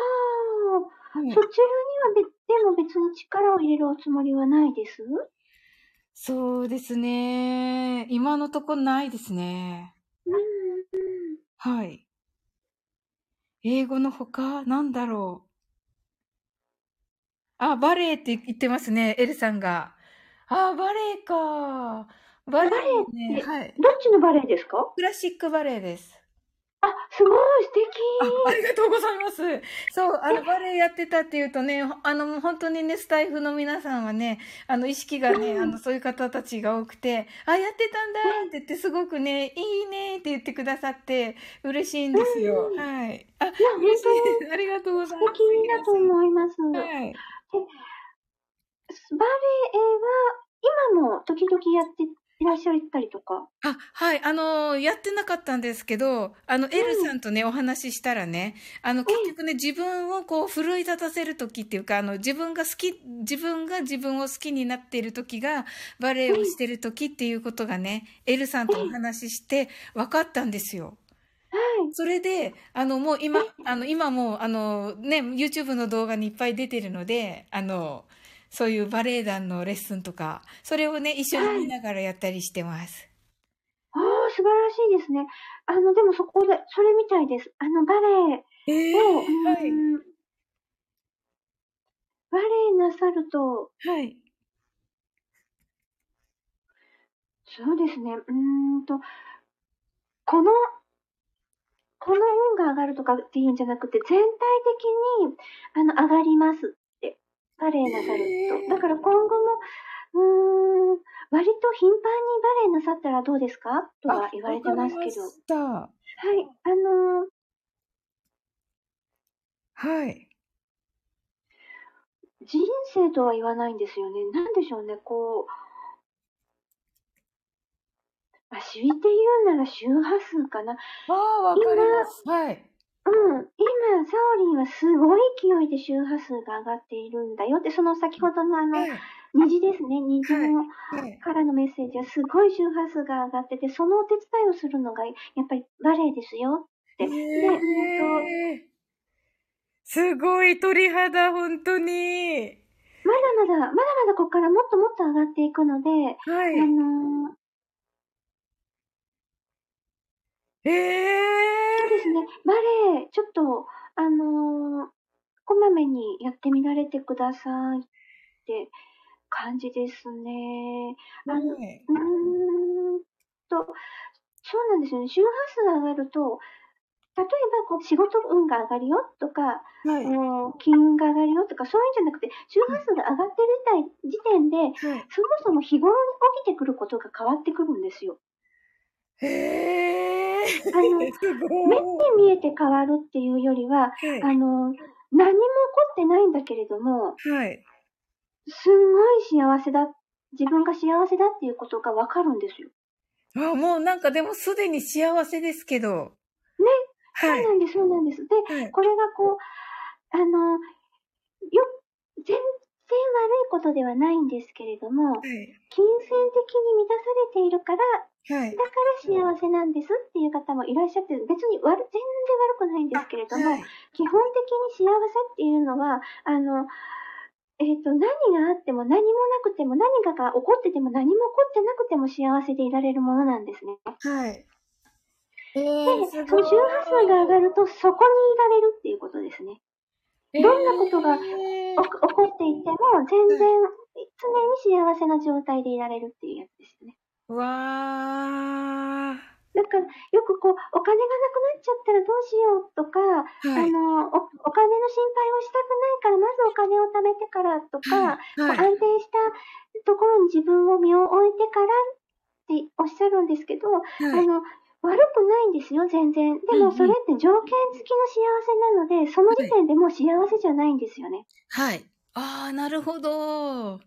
はいそちらにはべ、でも別に力を入れるおつもりはないです？そうですね。今のとこないですね。うんうん。はい。英語の他なんだろう。あ、バレエって言ってますね、エルさんが。あ、バレエか。バレエね。えはい。どっちのバレエですか？クラシックバレエです。あ、すごい素敵あありがとうございます。そう、あの、バレエやってたっていうとね、あの、本当にね、スタイフの皆さんはね、あの、意識がね、うんあの、そういう方たちが多くて、あ、やってたんだって言って、すごくね、いいねって言ってくださって、嬉しいんですよ。うんはい。あ、嬉し本い。ありがとうござい当ます。素敵だと思います。はい。バレエは、今も時々やっていらっしゃったりとか。あ、はい。あの、やってなかったんですけど、あの、エルさんとね、お話ししたらね、あの、結局ね、自分をこう、奮い立たせるときっていうか、あの、自分が好き、自分が自分を好きになっているときが、バレエをしてるときっていうことがね、エルさんとお話しして、分かったんですよ。はい。それで、あの、もう今、あの、今もう、あの、ね、YouTube の動画にいっぱい出てるので、あの、そういうバレエ団のレッスンとか、それをね、一緒に見ながらやったりしてます。ああ、素晴らしいですね。あの、でもそこで、それみたいです。あの、バレえエを、はい。うんバレエなさると、はい。そうですね、うーんと、この、この運が上がるとかっていうんじゃなくて、全体的に、あの、上がりますバレエなさると。だから今後も、うーん、割と頻繁にバレエなさったらどうですか？とは言われてますけど。はい、あのーはい。人生とは言わないんですよね。なんでしょうね、こう、まあ、強いて言うなら周波数かな。ああ、わかります。はい。うん、今、サすごい勢いで周波数が上がっているんだよって、その先ほどのあの、はい。虹ですね、虹のはい。からのメッセージはすごい周波数が上がってて、そのお手伝いをするのがやっぱりバレエですよって。で、えーすごい鳥肌、本当に。まだまだ、まだまだここからもっともっと上がっていくので、はい。あのーえそうえですね。バレエ、ちょっと、あのーこまめにやってみられてくださいって感じですね。あの、うーんと、そうなんですよね。周波数が上がると、例えばこう仕事運が上がるよとか、はい。金運が上がるよとか、そういうんじゃなくて、周波数が上がってる時点で、はい。そもそも日頃に起きてくることが変わってくるんですよ。へえ。目に見えて変わるっていうよりは、はい。あの、何も起こってないんだけれども、はい。すんごい幸せだ、自分が幸せだっていうことがわかるんですよ。あ、もうなんかでもすでに幸せですけど。ね。はい。そうなんです、そうなんです。で、はい。これがこう、あの、よ、全然悪いことではないんですけれども、はい。金銭的に満たされているから、はい。だから幸せなんですっていう方もいらっしゃって、別に悪、全然悪くないんですけれども、はい。基本的に幸せっていうのは、あの、えっ、と、何があっても何もなくても、何かが起こってても何も起こってなくても幸せでいられるものなんですね。はい。えで、周波数が上がると、そこにいられるっていうことですね。どんなことがえお起こっていても、全然、常に幸せな状態でいられるっていうやつですね。ー、わー。だから、よくこう、お金がなくなっちゃったらどうしようとか、はい。あのお、お金の心配をしたくないから、まずお金を貯めてからとか、はい。安定したところに自分を身を置いてからっておっしゃるんですけど、あはい。の、悪くないんですよ、全然。でもそれって条件付きの幸せなので、その時点でもう幸せじゃないんですよね。はい。あー、なるほど。うん。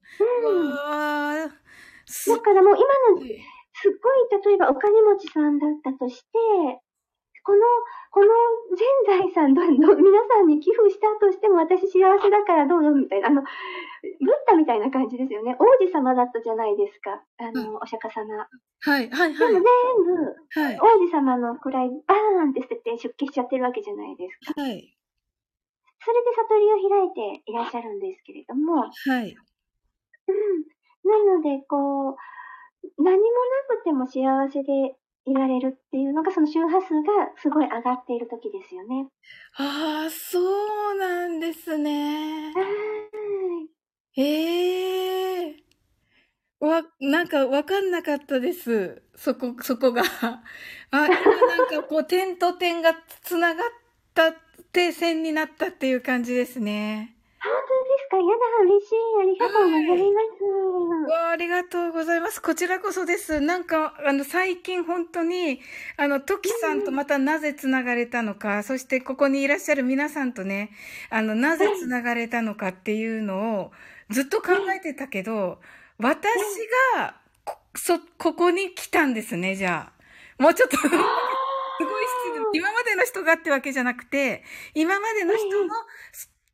だからもう今の。すっごい、例えばお金持ちさんだったとして、この、この全財産どの皆さんに寄付したとしても私幸せだからどうぞみたいな、あの、ブッダみたいな感じですよね。王子様だったじゃないですか。あの、お釈迦様。はい、はい、でもはい。全部、はい。王子様の位バーンって捨てて出家しちゃってるわけじゃないですか。はい。それで悟りを開いていらっしゃるんですけれども、はい。うん。なので、こう、何もなくても幸せで言われるっていうのが、その周波数がすごい上がっている時ですよね。ああ、そうなんですね。はい。ええわ、なんかわかんなかったです。そこ、そこが。あ、今なんかこう 点と点がつながったって線になったっていう感じですね。本当ですか？やだ、嬉しい。ありがとうございます。わあ、ありがとうございます。こちらこそです。なんか、あの、最近本当に、あの、トキさんとまたなぜつながれたのか、そしてここにいらっしゃる皆さんとね、あの、なぜつながれたのかっていうのをずっと考えてたけど、私が、こ、そ、ここに来たんですね、じゃあ。もうちょっと、すごい失礼。今までの人がってわけじゃなくて、今までの人も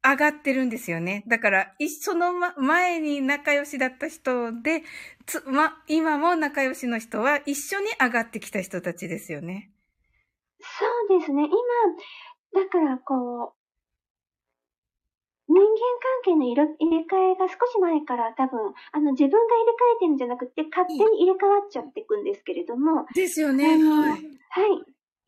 上がってるんですよね。だから、一緒のま前に仲良しだった人で、つ、ま、今も仲良しの人は一緒に上がってきた人たちですよね。そうですね。今、だからこう、人間関係の入れ入れ替えが少し前から多分、あの自分が入れ替えてるんじゃなくて、勝手に入れ替わっちゃっていくんですけれども、ですよね。はい。はい。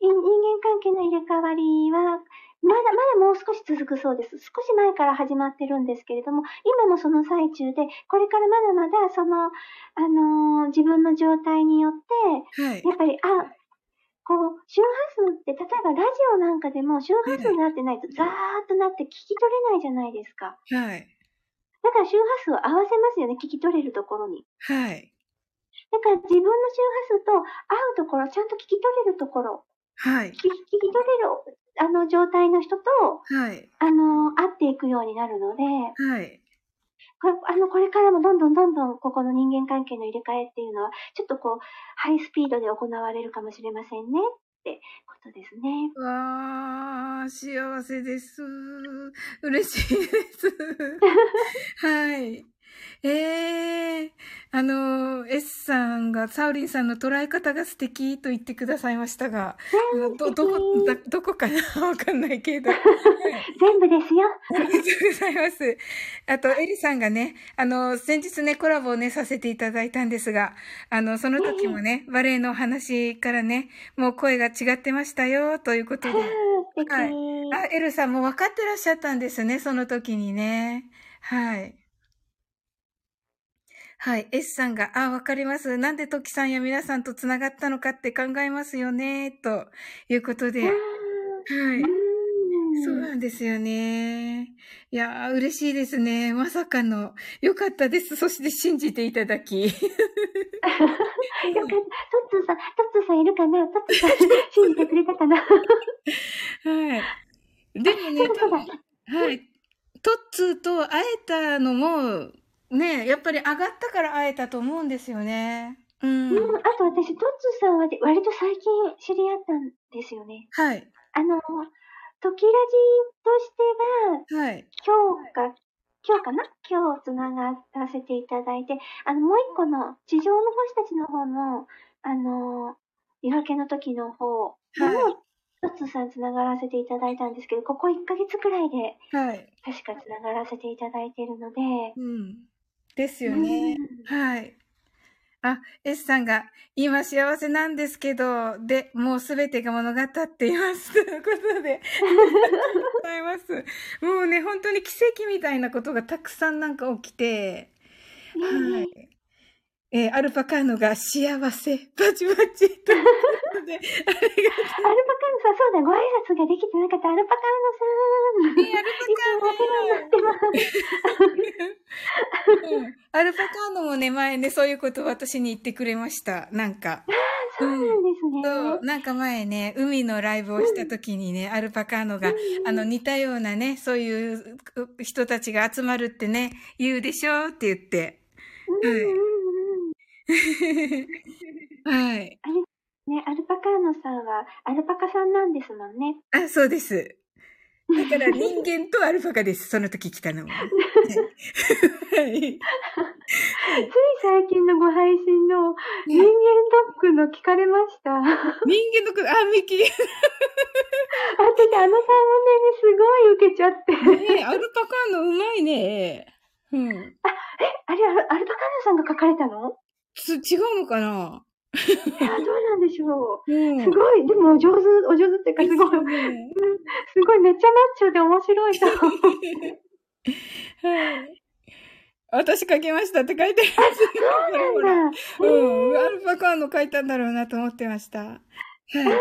い人間関係の入れ替わりは、まだまだもう少し続くそうです。少し前から始まってるんですけれども、今もその最中で、これからまだまだその、あのー自分の状態によって、はい。やっぱり、あ、こう、周波数って、例えばラジオなんかでも周波数になってないとザーッとなって聞き取れないじゃないですか。はい。だから周波数を合わせますよね、聞き取れるところに。はい。だから自分の周波数と合うところ、ちゃんと聞き取れるところ、はい。聞き聞き取れる、あの、状態の人と、はい。あの、会っていくようになるので、はい。これあの、これからもどんどんどんどんここの人間関係の入れ替えっていうのは、ちょっとこう、ハイスピードで行われるかもしれませんねってことですね。わー、幸せです。嬉しいです。はい。ええあの、S さんが、サウリンさんの捉え方が素敵と言ってくださいましたが、ど、どこ、だどこかな？わかんないけど。は い全部ですよ。ありがとうございます。あと、エリさんがね、あの、先日ね、コラボをね、させていただいたんですが、あの、その時もね、バレエのお話からね、もう声が違ってましたよ、ということで。はいあ、エルさんも分かってらっしゃったんですね、その時にね。はい。はい。S さんが、あ、わかります。なんでトキさんや皆さんと繋がったのかって考えますよね、ということで。はい。そうなんですよね。いやー、嬉しいですね。まさかの。よかったです。そして信じていただき。よかった。トッツーさん、トッツーさんいるかな？トッツーさん信じてくれたかな？はい。でもね、そうだそうだはい。トッツーと会えたのも、ね、やっぱり上がったから会えたと思うんですよね。うん。うん、あと私、トッツーさんはで割と最近知り合ったんですよね。はい。あの、時ラジとしては、はい。今日が、今日かな？今日つながらせていただいて、あの、もう一個の、地上の星たちの方の、あの、夜明けの時の方はの、トッツーさんつながらせていただいたんですけど、ここ1ヶ月くらいで、はい。確かつながらせていただいているので、うん。ですよね。うんはい。あ、S さんが、今幸せなんですけど、で、もうすべてが物語っています。ということで、ありがとうございます。もうね、本当に奇跡みたいなことがたくさんなんか起きて、はい。えーアルパカーノが幸せ、バチバチということで、ありがとう。アルパカーノさん、そうだ、ご挨拶ができてなかった。アルパカーノさん。ねアルパカーノいつもお世話になってます。うんアルパカーノもね、前ね、そういうことを私に言ってくれました。なんか。そうなんですね。そう、なんか前ね、海のライブをした時にね、アルパカーノが、あの、似たようなね、そういうう人たちが集まるってね、言うでしょって言って。うんうんうん。はい。ね、アルパカーノさんは、アルパカさんなんですもんね。あ、そうです。だから人間とアルパカです。その時来たのも。はい。つい最近のご配信の人間ドックの聞かれました。人間の子、あ、ミキ。ね私、あのサムネにすごい受けちゃって。えアルパカーノうまいね。うん。あれ、アルアルパカーノさんが書かれたの？つ、違うのかな？いや、どうなんでしょう。うん。すごい、でもお上手、お上手っていうか、すごい、すごい、めっちゃマッチョで面白いと思う。はい。私書きましたって書いてます。そうなんだ。うん。アルパカの書いたんだろうなと思ってました。はい。で、ヒロ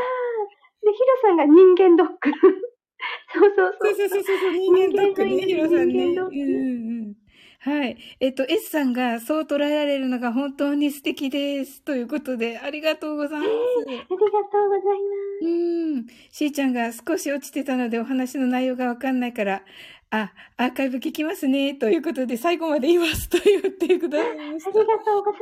さんが人間ドック。そうそうそそうう。そうそうそう、人間ドックね、ヒロさんね。人間ドックうんうんうん。はい。えっと、S さんがそう捉えられるのが本当に素敵です。ということで、ありがとうございます。ありがとうございます。うん。しーちゃんが少し落ちてたのでお話の内容がわかんないから、あ、アーカイブ聞きますね。ということで、最後まで言いますと言ってくださいました。あ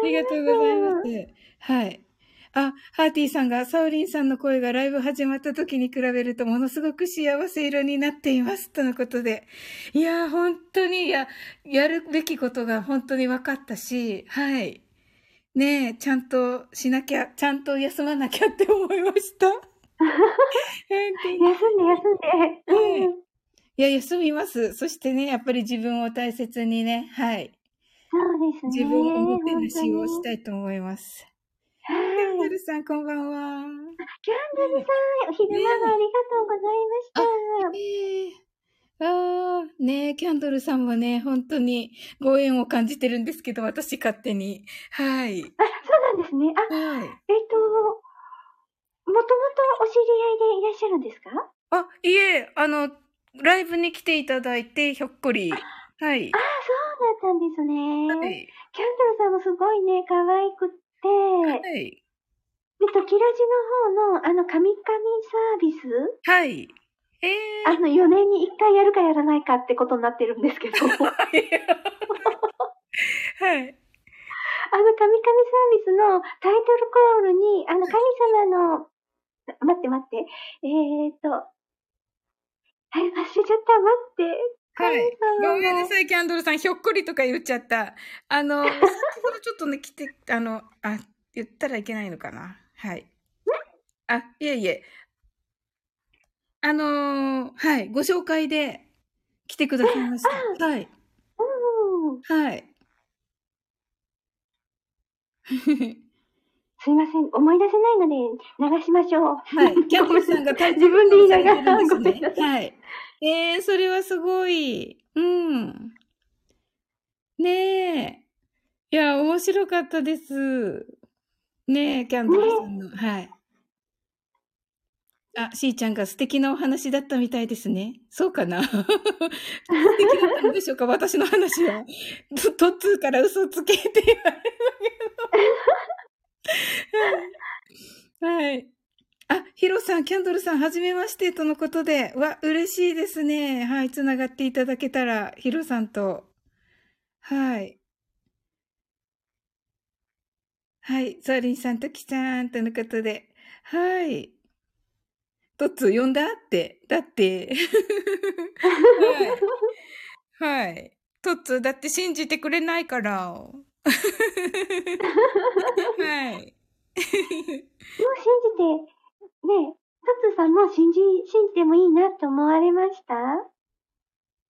りがとうございます。ありがとうございます。はい。あ、ハーティーさんが、サオリンさんの声がライブ始まった時に比べるとものすごく幸せ色になっています。とのことで。いやー、本当に、いや、やるべきことが本当に分かったし、はい。ねえ、ちゃんとしなきゃ、ちゃんと休まなきゃって思いました。休んで、休んで。はいうん。いや、休みます。そしてね、やっぱり自分を大切にね、はい。そうですね。自分をおもてなしをし本たいと思います。キャンはい。ドルさん、こんばんは。キャンドルさん、お昼間がありがとうございました。ええああ、ねえ、キャンドルさんもね、本当にご縁を感じてるんですけど、私勝手に。はい。あ、そうなんですね。あ、はい。えっと、もともとお知り合いでいらっしゃるんですか？あ、いえ、あの、ライブに来ていただいて、ひょっこり。はい。ああ、そうだったんですね。はい。キャンドルさんもすごいね、可愛くって、はい。で、トキラジの方の、あの、カミカミサービス？はい。ええあの、4年に1回やるかやらないかってことになってるんですけど、あの、カミカミサはい。ービスのタイトルコールに、あの、神様の、待って待って、えーっと、はい、忘れちゃった、待って。はい。ごめんなさい、キャンドルさん。ひょっこりとか言っちゃった。あの、先ほどちょっとね、来て、あの、あ、言ったらいけないのかな？はい。あ、いえいえ。あのーはい。ご紹介で来てくださいました。はい。うん。はい。すいません、思い出せないので流しましょう。はい。キャンドルさんが自ル分で言いながら、ごめんなさい。はい。えー、それはすごい。うん。ねえ。いや、面白かったです。ねえ、キャンドルさんの。はい。あ、しーちゃんが素敵なお話だったみたいですね。そうかな素敵だったのでしょうか私の話は。トトッツーから嘘つけって言われたけど。はい。はい。あ、ヒロさん、キャンドルさん、はじめまして、とのことで。わ、嬉しいですね。はい、つながっていただけたら、ヒロさんと。はい。はい、ソーリンさん、トキさん、とのことで。はい。トッツー呼んだって。だって。はい。はい。トッツー、だって信じてくれないから。はい。もう信じて、ね、トツさんも信じ、信じてもいいなって思われました？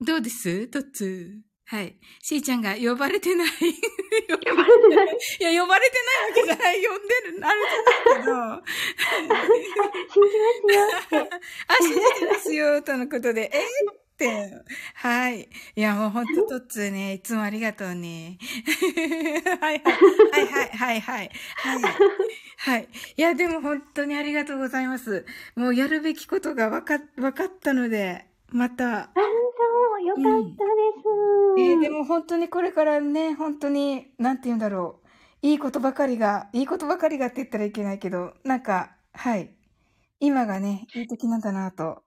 どうです？トッツー。はい。しーちゃんが呼ばれてない。呼ばれてない？いや、呼ばれてないわけじゃない。呼んでる、あるけど。信じますよって。あ、信じてますよ、とのことで。えー？って。はい。いや、もうほんと、トッツーね、いつもありがとうね。はいはい。はいはいはいはい。はい。はい。いや、でも本当にありがとうございます。もうやるべきことがわか、わかったので、また。あ、そう、よかったです。えーでも本当にこれからね、本当に、なんて言うんだろう。いいことばかりが、いいことばかりがって言ったらいけないけど、なんか、はい。今がね、いい時なんだなと、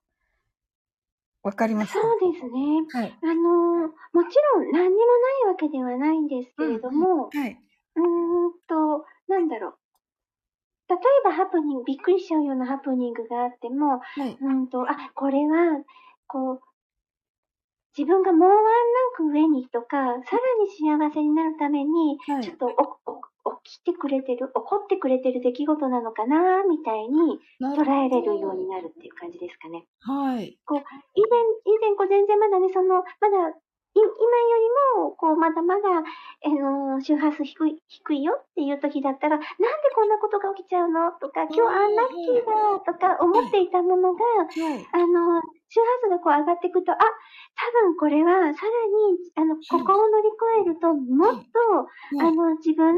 わかりました。そうですね。はい。あのーもちろん何にもないわけではないんですけれども、はい。うーんと、なんだろう。例えばハプニング、びっくりしちゃうようなハプニングがあっても、はい。うーんと、あ、これは、こう、自分がもうワンランク上にとか、さらに幸せになるために、はいちょっとおお起きてくれてる、起こってくれてる出来事なのかな、みたいに捉えれるようになるっていう感じですかね。はい。こう、以前、以前こう全然まだね、その、まだ今よりも、こう、まだまだ、あの、周波数低い、低いよっていう時だったら、なんでこんなことが起きちゃうのとか、今日アンラッキーだとか思っていたものが、はい。あの、周波数がこう上がっていくと、あ、多分これはさらに、あの、ここを乗り越えると、もっと、あの、自分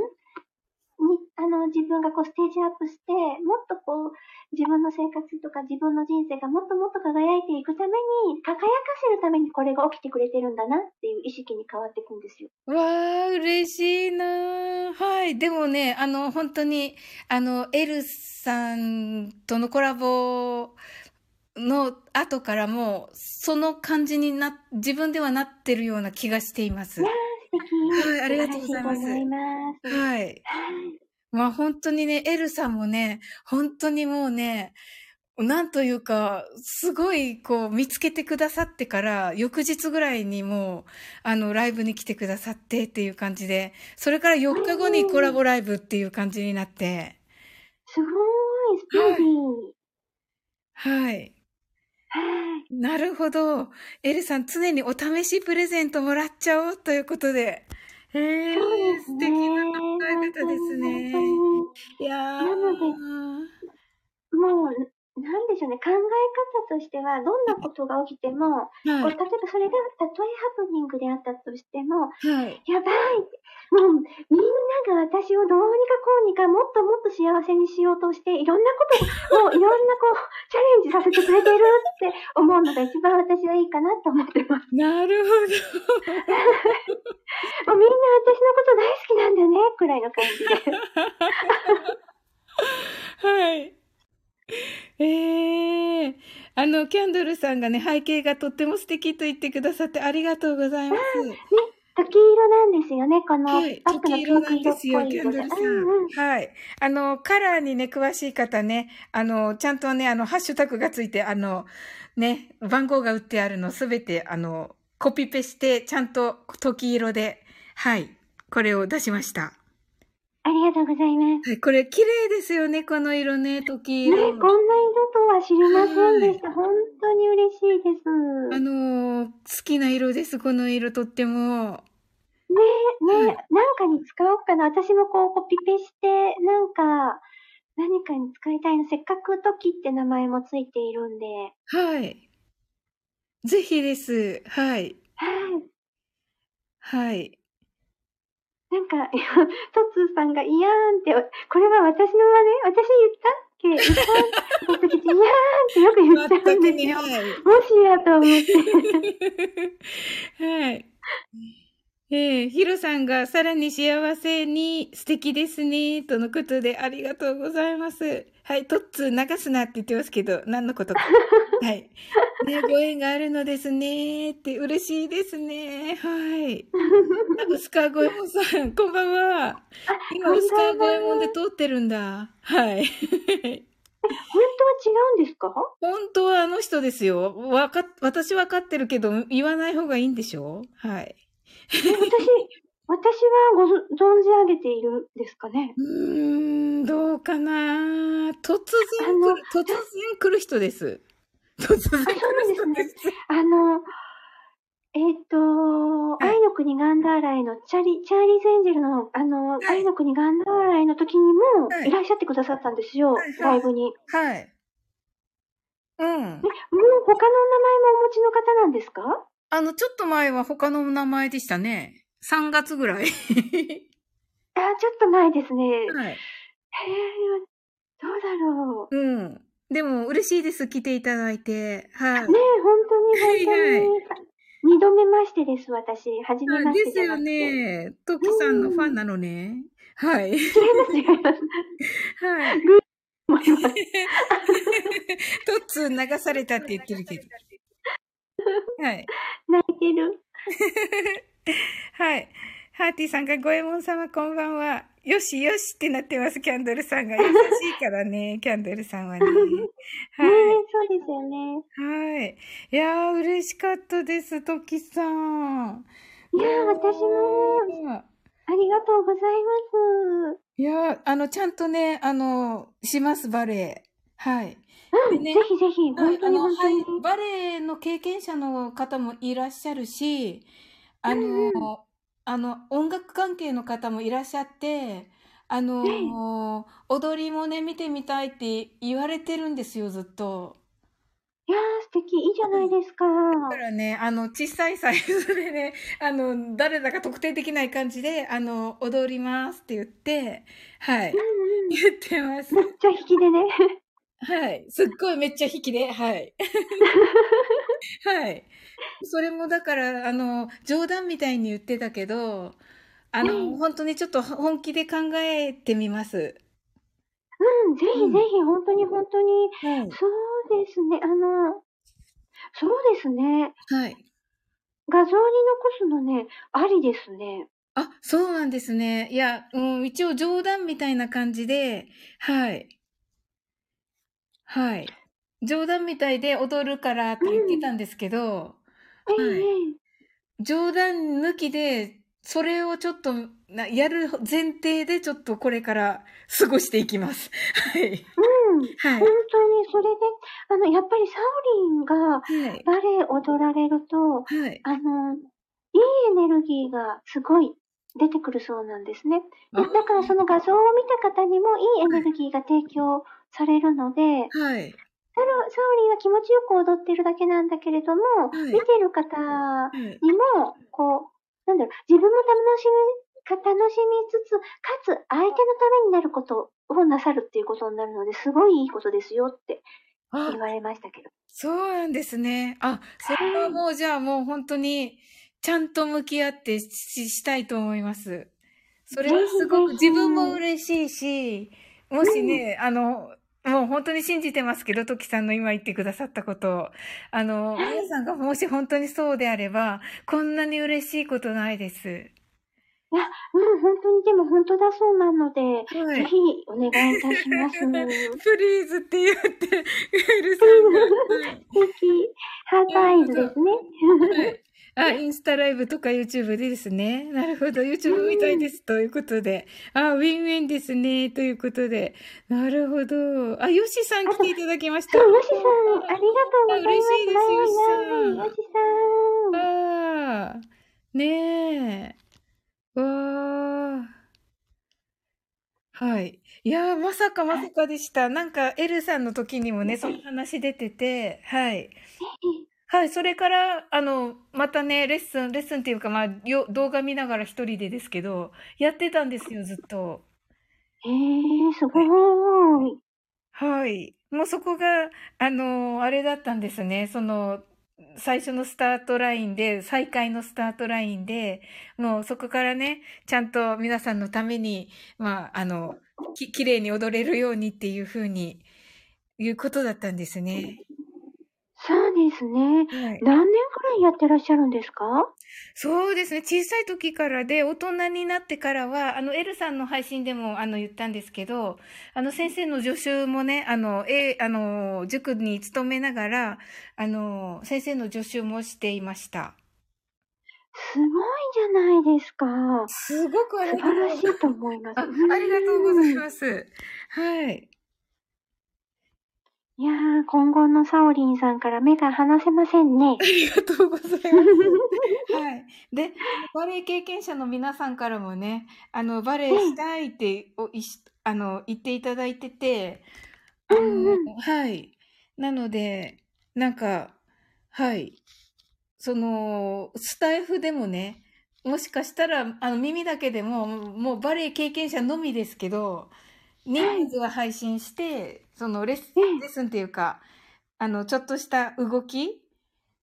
に、あの、自分がこうステージアップして、もっとこう、自分の生活とか自分の人生がもっともっと輝いていくために、輝かせるためにこれが起きてくれてるんだなっていう意識に変わっていくんですよ。わあ、嬉しいなはい。でもね、あの、本当に、あの、エルさんとのコラボの後からも、その感じにな、自分ではなってるような気がしています。はいありがとうございますいます。はい。はいまあ本当にね、エルさんもね、本当にもうね、なんというか、すごいこう見つけてくださってから、翌日ぐらいにもう、あの、ライブに来てくださってっていう感じで、それから4日後にコラボライブっていう感じになって、すごい、スピーディー。はい。はい。なるほど。エルさん、常にお試しプレゼントもらっちゃおうということで。へえ、そうですね。素敵な考え方ですね。本いやー。なのでもう、なんでしょうね、考え方としては、どんなことが起きても、こうはい。例えばそれがたとえハプニングであったとしても、はい。やばいもうみんなが私をどうにかこうにかもっともっと幸せにしようとして、いろんなことを、もういろんなこう、チャレンジさせてくれてるって思うのが一番私はいいかなと思ってます。なるほ もうみんな私のこと大好きなんだね、くらいの感じで。ど。はい。ええあの、キャンドルさんがね、背景がとっても素敵と言ってくださってありがとうございます。時色なんですよね、この、はい。時色なんですよ。キャンドルさうんうんん。はい。あの、カラーにね、詳しい方ね、あの、ちゃんとね、あの、ハッシュタグがついて、あの、ね、番号が打ってあるのすべて、あの、コピペして、ちゃんと時色で、はい、これを出しました。ありがとうございます。はい、これ綺麗ですよね、この色ね、時ね、色。こんな色とは知りませんでした。本当に嬉しいです。あのー好きな色です、この色とっても。ねはいね、なんかに使おうかな。私もこうコピペして、なんか、何かに使いたいの。せっかく時って名前もついているんで。はい。ぜひです。はい。はい。はい。なんか、トツーさんがイヤーンって、これは私の真似？私言った？っけ言った？私時々イヤーンってよく言っちゃうんですに、よ。はい。もしやと思って。はい。えー、ヒロさんがさらに幸せに素敵ですね、とのことでありがとうございます。はい、トッツー流すなって言ってますけど、何のことか。はい。ね、ご縁があるのですね、って嬉しいですね。はい。ウスカーゴエモンさん、こんばんは。今、ウスカーゴエモンで通ってるんだ。はい。本当は違うんですか？本当はあの人ですよ。わかっ、私わかってるけど、言わない方がいいんでしょ？はい。え私、私はごぞ存じ上げているんですかね？うーん、どうかな突然突然来る人です。突然来る人です。あの、えっ、と、い愛の国ガンダーライのチャリ、チャーリーズ・エンジェルの、あの、い愛の国ガンダーライの時にもはいいらっしゃってくださったんですよ、はいはいライブに。はい。うん。え、もう他のお名前もお持ちの方なんですか？あの、ちょっと前は他の名前でしたね。3月ぐらい。あ、ちょっと前ですね。へえ、はい。どうだろう。うん。でも、嬉しいです。来ていただいて。はい。ねえ、本当に、本当に。はい二度目ましてです、私。はじめましですよ。ね。トキさんのファンなのね。はい。違います、違います。はい。思います。トッツー流されたって言ってるけど。はい。泣いてる。はい。ハーティさんが、ゴエモン様こんばんは。よしよしってなってます、キャンドルさんが。優しいからね、キャンドルさんはね。ねえ、はそうですよね。い。はい。いやー、嬉しかったです、トキさん。いやー、私も、ありがとうございます。いやー、あの、ちゃんとね、あの、します、バレエ。はい。うん、でねぜひぜひ、本当に本当に。はいバレエの経験者の方もいらっしゃるし、あの、あの、音楽関係の方もいらっしゃって、あの、踊りもね、見てみたいって言われてるんですよ、ずっと。いやー、素敵。いいじゃないですか。だからね、あの、小さいサイズでね、あの、誰だか特定できない感じで、あの、踊りますって言って、はい、うんうん。言ってますめ。っちゃ引きでね。はい。すっごいめっちゃ引きで、はい。はい。それもだから、あの、冗談みたいに言ってたけど、あうの、ん本当にちょっと本気で考えてみます。うん、ぜひうんぜひ、本当に本当に。はい。そうですね。あの、そうですね。はい。画像に残すのね、ありですね。あ、そうなんですね。いや、うん、一応冗談みたいな感じで、はい。はい。冗談みたいで踊るからって言ってたんですけど、はいええええ冗談抜きで、それをちょっとなやる前提でちょっとこれから過ごしていきます。はい。うん。はい本。当に、それで、あの、やっぱりサオリンがはい。バレエ踊られると、はい。あの、いいエネルギーがすごい出てくるそうなんですね。あだからその画像を見た方にもいいエネルギーが提供されるので、はい。サロサオリンは気持ちよく踊ってるだけなんだけれども、い見てる方はい。にも、こう、なんだろう、自分も楽しみ、か楽しみつつ、かつ相手のためになることをなさるっていうことになるので、すごいいいことですよってあ言、われましたけど。そうなんですね。あ、それはもうじゃあもう本当にちゃんと向き合ってししたいと思います。それはすごく自分も嬉しいし、もしね、あの、もう本当に信じてますけど、トキさんの今言ってくださったことを。あの、はい皆さんがもし本当にそうであれば、こんなに嬉しいことないです。いや、うん、本当に、でも本当だそうなので、はい。ぜひお願いいたします。素 please って言って、エルさんが。はい敵。 heart eyes ですね。はい。あ、インスタライブとか YouTube でですね。なるほど。YouTube みたいです。ということで。あ、ウィンウィンですね。ということで。なるほど。あ、ヨシさん来ていただきました。ヨシさん、ありがとうございます。嬉しいです前ヨシさん々ヨシさん。ああ。ねえ。わあ。はい。いやー、まさかまさかでした。なんか、エルさんの時にもね、その話出てて、はい。はい、それから、あの、またね、レッスン、レッスンっていうか、まあ、よ動画見ながら一人でですけど、やってたんですよ、ずっと。えー、すごーい。はい。もうそこが、あの、あれだったんですね。その、最初のスタートラインで、再開のスタートラインで、もうそこからね、ちゃんと皆さんのために、まあ、あの、き、綺麗に踊れるようにっていうふうに、いうことだったんですね。ですね。はい。何年くらいやってらっしゃるんですか？そうですね。小さい時からで、大人になってからは、あの、エルさんの配信でも、あの、言ったんですけど、あの、先生の助手もね、あの、え、あの、塾に勤めながら、あの、先生の助手もしていました。すごいじゃないですか。すごくあ素晴らしいと思います。あ、ありがとうございす。ます。はい。いやー、今後のサオリンさんから目が離せませんね あ。りがとうございます。はい。で、バレエ経験者の皆さんからもね、あの、バレエしたいって、おいしあの、言っていただいてて、あうんうの、はい。なので、なんか、はい。その、スタイフでもね、もしかしたら、あの、耳だけでも、もうバレエ経験者のみですけど、人数は配信して、そのレッスえン、レッスンっていうか、あの、ちょっとした動き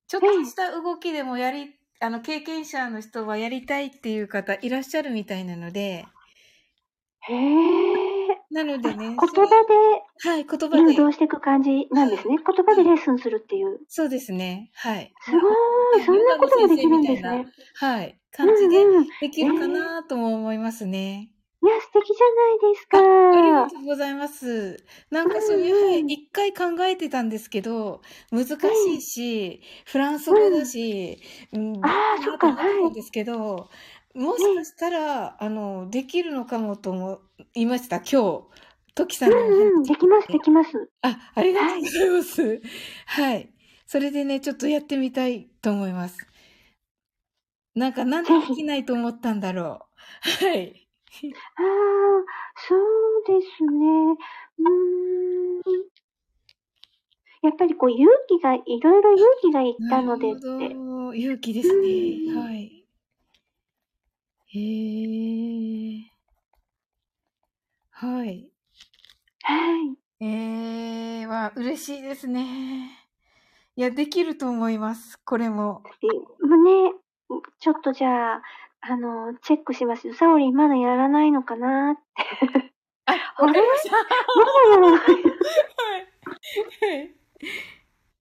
ちょっとした動きでもやり、あの、経験者の人はやりたいっていう方いらっしゃるみたいなので、へー。なのでね、言葉ではい、言葉誘で、導していく感じなんですね。言葉でレッスンするっていう。そうですね、はい。すごーい。そんなこともできるんですね。はい、感じでできるかなとも思いますね。や、素敵じゃないですか。ありがとうございます。なんかそういう、一回考えてたんですけど、難しいし、フランス語だし、うん、あーそっかどうなと思うんですけど、もしかしたら、あの、できるのかもと思いました、今日。トキさんうんうん、できます、できます。あ、ありがとうございます。はい。それでね、ちょっとやってみたいと思います。なんかなんでできないと思ったんだろう。はい。ああ、そうですね。うーん。やっぱりこう勇気が、いろいろ勇気がいったのでって。勇気ですね。うんはい。へえ。はい。はい。えー、は、嬉しいですね。いや、できると思います。これも。でもうね、ちょっとじゃあ、あの、チェックします。サオリンまだやらないのかなって。あ、わかりました。まだやらない。ね。はい。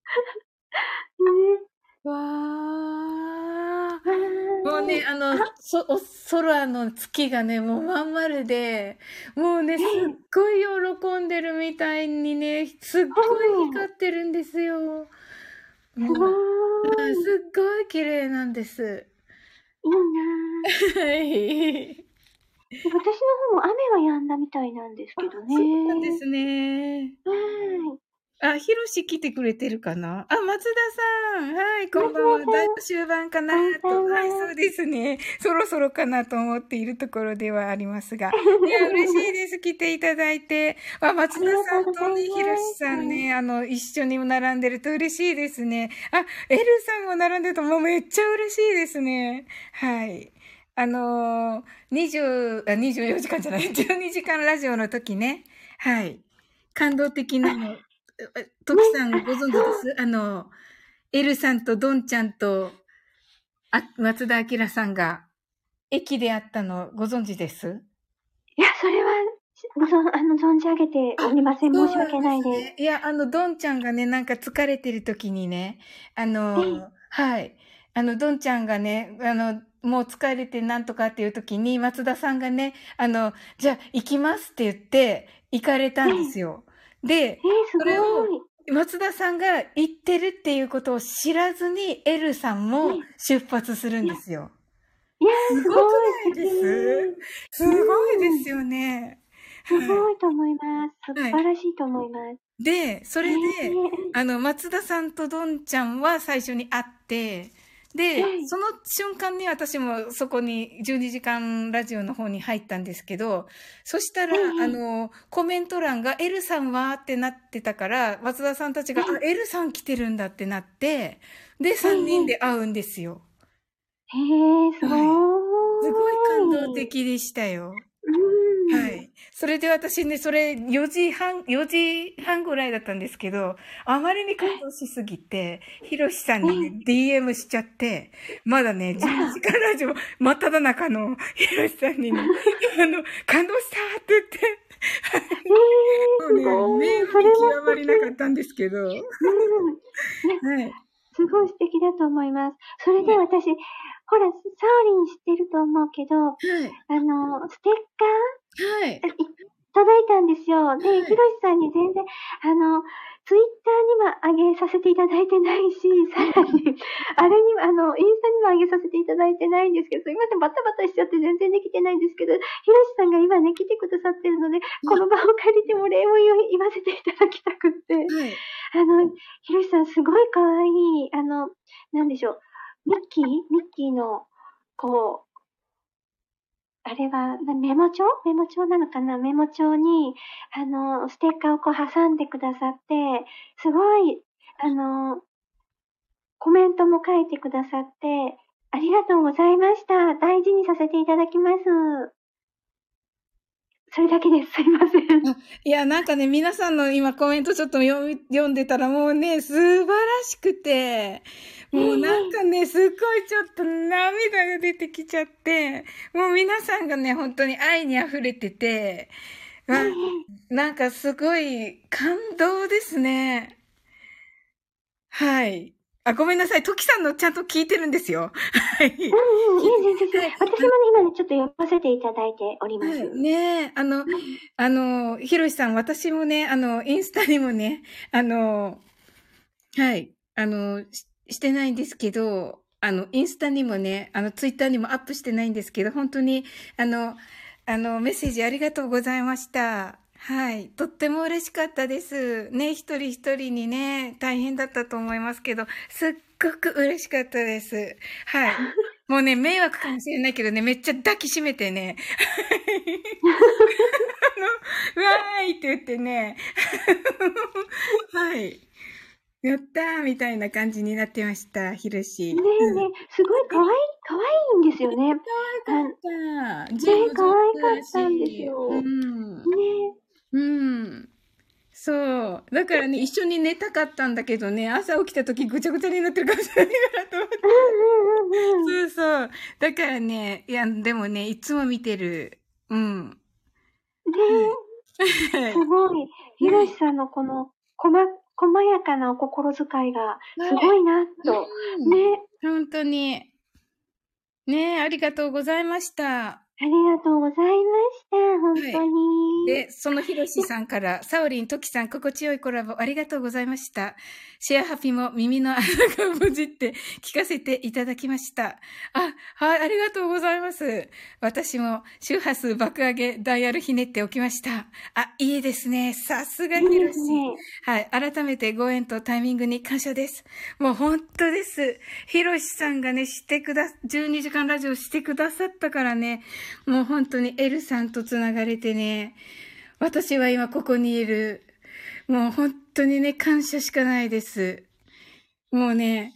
はい。わー。もうね、あの、そ、お空の月がね、もうまん丸で、もうね、すっごい喜んでるみたいにね、すっごい光ってるんですよ。すっごい綺麗なんです。いいなぁ。はい。私の方も雨は止んだみたいなんですけどね。そうなんですね。はい。あ、ひろし来てくれてるかな？あ、松田さん。はい、こんばんは。だいぶ終盤かなと。はい、そうですね。そろそろかなと思っているところではありますが。いや、嬉しいです。来ていただいて。あ、松田さんとね、ひろしさんね、あの、一緒に並んでると嬉しいですね。あ、エルさんも並んでるともうめっちゃ嬉しいですね。はい。あのー、20、あ、24時間じゃない、12時間ラジオの時ね。はい。感動的なの。トキさんご存知です？あの、エルさんとドンちゃんと、あ、松田明さんが、駅で会ったのご存知です？いや、それは、ご存、あの、存じ上げておりません。申し訳ないです。ね。いや、あの、ドンちゃんがね、なんか疲れてる時にね、あえの、はい。あの、ドンちゃんがね、あの、もう疲れてなんとかっていう時に、松田さんがね、あの、じゃあ行きますって言って、行かれたんですよ。で、それをい。松田さんが行ってるっていうことを知らずに、エルさんも出発するんですよ。いやー、すごい。です？すごいですよね。すはごいと思います。素はい晴らしいと思います。い。で、それで、えーあの、松田さんとどんちゃんは最初に会って、では、いその瞬間に私もそこに12時間ラジオの方に入ったんですけど、そしたら、あの、コメント欄が L さんはってなってたから、松田さんたちが、あ、L さん来てるんだってなって、で、3人で会うんですよ。へえ、すごーい。すごい感動的でしたよ。うん。はい。それで私ね、それ4時半、4時半ぐらいだったんですけど、あまりに感動しすぎて、ひろしさんにね、DM しちゃって、まだね、10時間ラジオ真っ只中のひろしさんにね、あの、感動したって言って、もう。ね、名それは誉に極まりなかったんですけど、はい。うん。すごい素敵だと思います。それで私、ほら、サオリン知ってると思うけど、はい。あの、ステッカーはい。い届いたんですよ。で、はいひろしさんに全然、あの、ツイッターにも上げさせていただいてないし、さらに、あれにも、あの、インスタにも上げさせていただいてないんですけど、すいません、バタバタしちゃって全然できてないんですけど、ひろしさんが今ね、来てくださってるので、この場を借りてお礼を言わせていただきたくって。はい。あの、ひろしさん、すごい可愛い、あの、なんでしょう、ミッキー？ミッキーの、こう、あれは、メモ帳？メモ帳なのかな？メモ帳に、あの、ステッカーをこう挟んでくださって、すごい、あの、コメントも書いてくださって、ありがとうございました。大事にさせていただきます。それだけです。すいません。いや、なんかね、皆さんの今コメントちょっと読読んでたらもうね、素晴らしくて、もうなんかね、すっごいちょっと涙が出てきちゃって、もう皆さんがね、本当に愛に溢れてて、わなんかすごい感動ですね。はい。あ、ごめんなさい。トキさんのちゃんと聞いてるんですよ。はい。うんうん、いい全然。私もね、今ね、ちょっと読ませていただいております。はい、ねえ、あの、あの、ひろしさん、私もね、あの、インスタにもね、あの、はい、あの、ししてないんですけど、あの、インスタにもね、あの、ツイッターにもアップしてないんですけど、本当に、あの、あの、メッセージありがとうございました。はい。とっても嬉しかったです。ね、一人一人にね、大変だったと思いますけど、すっごく嬉しかったです。はい。もうね、迷惑かもしれないけどね、めっちゃ抱きしめてね。あの、わーいって言ってね。はい。やったーみたいな感じになってました、ひろし。ねえねえ、すごい可愛い、可愛いんですよね。ね可愛かった。ね可愛かったんですようん。え。うん。そう。だからね、一緒に寝たかったんだけどね、朝起きた時ぐちゃぐちゃになってるかもしれないかなと思って。うんうんうんうん。そうそう。だからね、いや、でもね、いつも見てる。うん。ねえ、すごい。ひろしさんのこの、こま、細やかなお心遣いが、すごいな、と。うんね本当に。ねありがとうございました。ありがとうございました。本当に。で、そのひろしさんから、サオリン、トキさん、心地よいコラボありがとうございました。シェアハピも耳の穴が無事って聞かせていただきました。あ、はい、ありがとうございます。私も周波数爆上げダイヤルひねっておきました。あ、いいですね。さすがいいひろし。ですね。はい。改めてご縁とタイミングに感謝です。もう本当です。ひろしさんがね、してくだ、12時間ラジオしてくださったからね、もう本当にエルさんとつながれてね、私は今ここにいる。もう本当にね、感謝しかないです。もうね、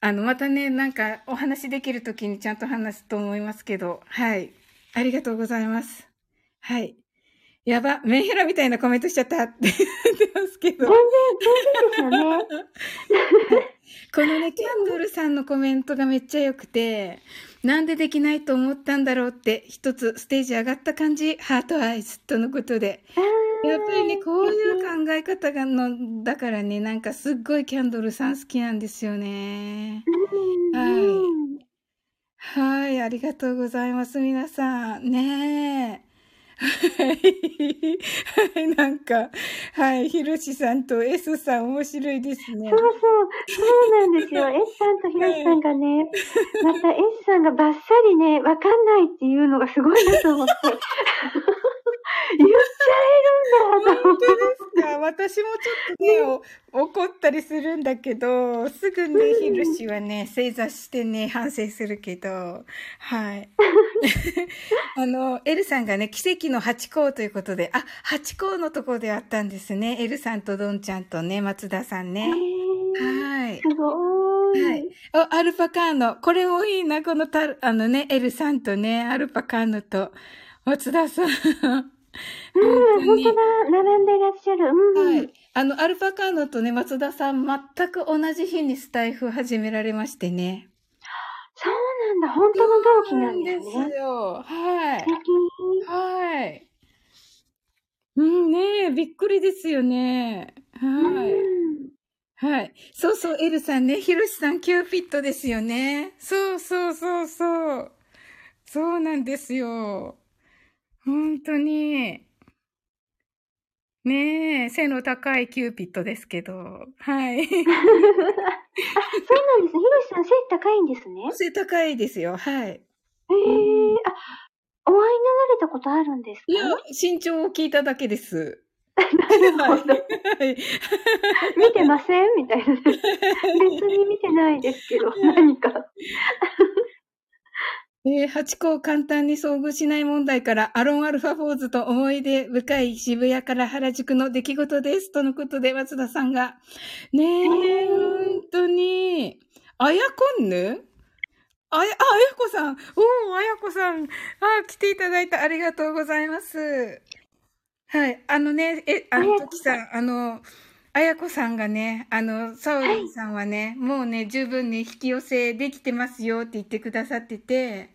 あの、またね、なんかお話できるときにちゃんと話すと思いますけど、はい。ありがとうございます。はい。やば、メンヘラみたいなコメントしちゃったって 言ってますけど全。然、全然ですよね。このね、キャンドルさんのコメントがめっちゃ良くて、なんでできないと思ったんだろうって、一つステージ上がった感じ、ハートアイズとのことで。やっぱりね、こういう考え方がの、だからね、なんかすっごいキャンドルさん好きなんですよね。うんはいうんはい、ありがとうございます、皆さん。ねえ。はい、は いなんか、はい、ひろしさんと S さん面白いですねそう。そう、そうなんですよ。S さんとひろしさんがね、また S さんがバッサリね、わかんないっていうのがすごいなと思って。言っちゃえるんだ。本当ですか？私もちょっとね、お怒ったりするんだけど、すぐね、ひろしはね、正座してね、反省するけど、はい。あの、エルさんがね、奇跡の八甲ということで、あ、八甲のところであったんですね。エルさんとドンちゃんとね、松田さんね。えーはい。すごーい。はい。お、アルパカーノ。これもいいな、このた、あのね、エルさんとね、アルパカーノと、松田さん。うん、本当だ。並んでいらっしゃる。うん。はい。あの、アルパカーノとね、松田さん、全く同じ日にスタイフ始められましてね。そうなんだ。本当の同期なんですね。ですよ。は。い。はい。うんねえ、びっくりですよね。はい。うんはい。そうそう、エルさんね、ヒロシさん、キューピットですよね。そうそうそうそう。そうなんですよ。本当に。ねえ、背の高いキューピットですけど。はい。あ、そうなんですね。ひろしさん背高いんですね。背高いですよ。はい。へえあ、お会いになられたことあるんですか？いや、身長を聞いただけです。なるほど。はい。見てません？みたいな。別に見てないですけど、何か。えー、ハチ公簡単に遭遇しない問題から、アロンアルファフォーズと思い出深い渋谷から原宿の出来事です。とのことで、松田さんが。ねえ、えー本当に。あやこんぬ？あや、あ、あやこさん。おお、あやこさん。あ、来ていただいてありがとうございます。はい。あのね、え、あの、ときさん、あの、あやこさんがね、あの、サオリンさんはね、もうね、十分に引き寄せできてますよって言ってくださってて、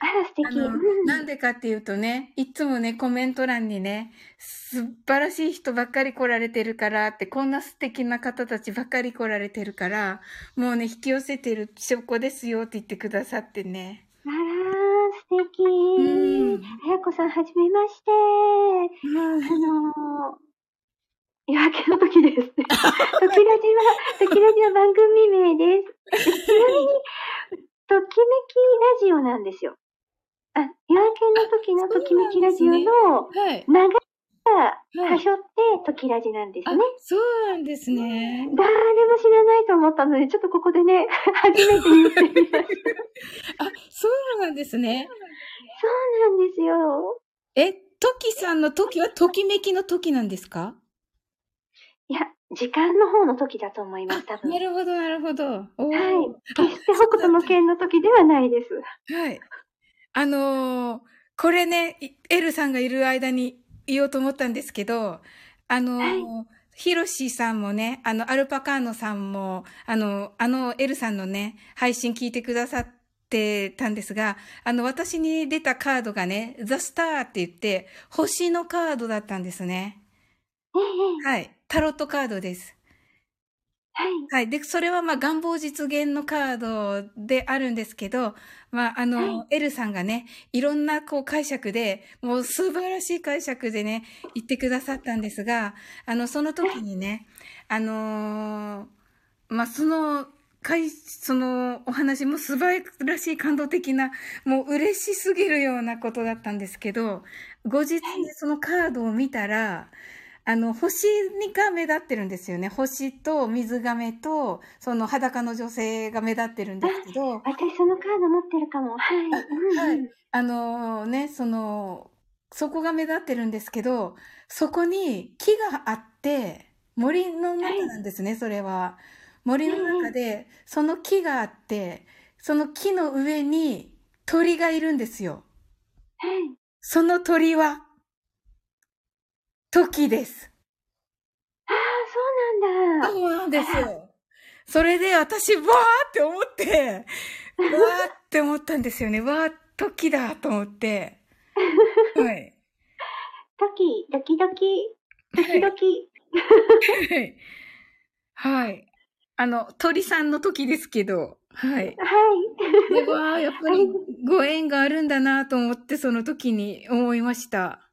あら、素敵。なんでかっていうとね、いつもね、コメント欄にね、素晴らしい人ばっかり来られてるからって、こんな素敵な方たちばっかり来られてるから、もうね、引き寄せてる証拠ですよって言ってくださってね。あら、素敵。んあやこさん、はじめまして。あのー、夜明けの時ですね。時ラジは、時ラジは番組名です。で ちなみに、ときめきラジオなんですよ。あ、夜明けの時のときめきラジオのはい。長いが、はしょって、トキラジなんですね。そうなんですね。誰も知らないと思ったので、ちょっとここでね、初めて言ってみました。あ、そうなんですね。そうなんですよ。え、トキさんの時はときめきの時なんですか？いや、時間の方の時だと思います、多分。なるほど、なるほど。はい。決して北斗の剣の時ではないです。はい。あのーこれね、いエルさんがいる間に言おうと思ったんですけど、あのーヒロシさんもね、あの、アルパカーノさんも、あの、あの、エルさんのね、配信聞いてくださってたんですが、あの、私に出たカードがね、ザ・スターって言って、星のカードだったんですね。ええ、はい。タロットカードです。はい。はい。で、それはまあ願望実現のカードであるんですけど、まああの、はエルさんがね、いろんなこう解釈で、もう素晴らしい解釈でね、言ってくださったんですが、あの、その時にね、あのーまあその、かい、そのお話も素晴らしい感動的な、もう嬉しすぎるようなことだったんですけど、後日ねそのカードを見たら、あの、星が目立ってるんですよね。星と水亀と、その裸の女性が目立ってるんですけど、私そのカード持ってるかも。はい。うんはいうんあのね、その、そこが目立ってるんですけど、そこに木があって、森の中なんですね、それは。森の中で、その木があって、その木の上に鳥がいるんですよ。はい。その鳥は、時です。ああ、そうなんだ。そうなんですよ。それで私、わーって思って、わーって思ったんですよね。わー、時だと思って。はい。ドキ、ドキドキ、ドキドキ。はい。はい。あの、鳥さんの時ですけど、はい。はい。で、わー、やっぱりご縁があるんだなと思って、その時に思いました。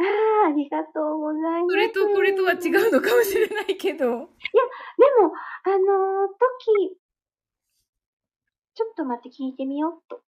ああ、ありがとうございます。それとこれとは違うのかもしれないけど。でも、あのー、時、ちょっと待って聞いてみようっと。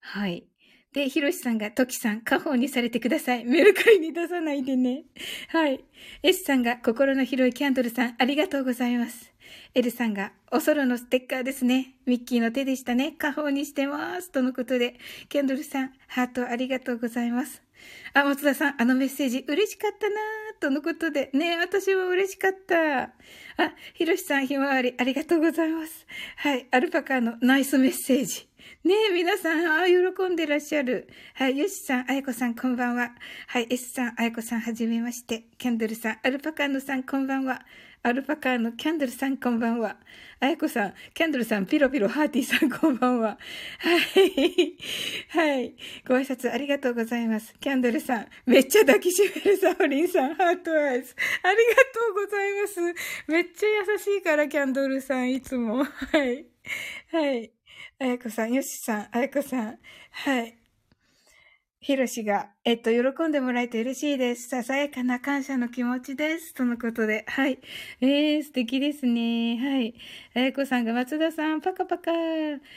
はい。で、ひろしさんが、トキさん、家宝にされてください。メルカリに出さないでね。はい。S さんが、心の広いキャンドルさん、ありがとうございます。L さんが、おソロのステッカーですね。ミッキーの手でしたね。家宝にしてます。とのことで、キャンドルさん、ハートありがとうございます。あ、松田さん、あのメッセージ嬉しかったなーとのことで、ね私も嬉しかった。あ、ひろしさん、ひまわり、ありがとうございます。はい、アルパカのナイスメッセージ。ねえ、皆さん、あー喜んでらっしゃる。はい、よしさん、あやこさん、こんばんは。はい、S さん、あやこさん、はじめまして。キャンドルさん、アルパカーノさん、こんばんは。アルパカーノ、キャンドルさん、こんばんは。あやこさん、キャンドルさん、ピロピロ、ハーティーさん、こんばんは。はい。はい。ご挨拶ありがとうございます。キャンドルさん、めっちゃ抱きしめるサオリンさん、ハートアイズ。ありがとうございます。めっちゃ優しいから、キャンドルさん、いつも。はい。はい。あやこさん、よしさん、あやこさん。はい。ひろしが、えっと、喜んでもらえて嬉しいです。ささやかな感謝の気持ちです。とのことで。はい。えー、素敵ですね。はい。あやこさんが、松田さん、パカパカ。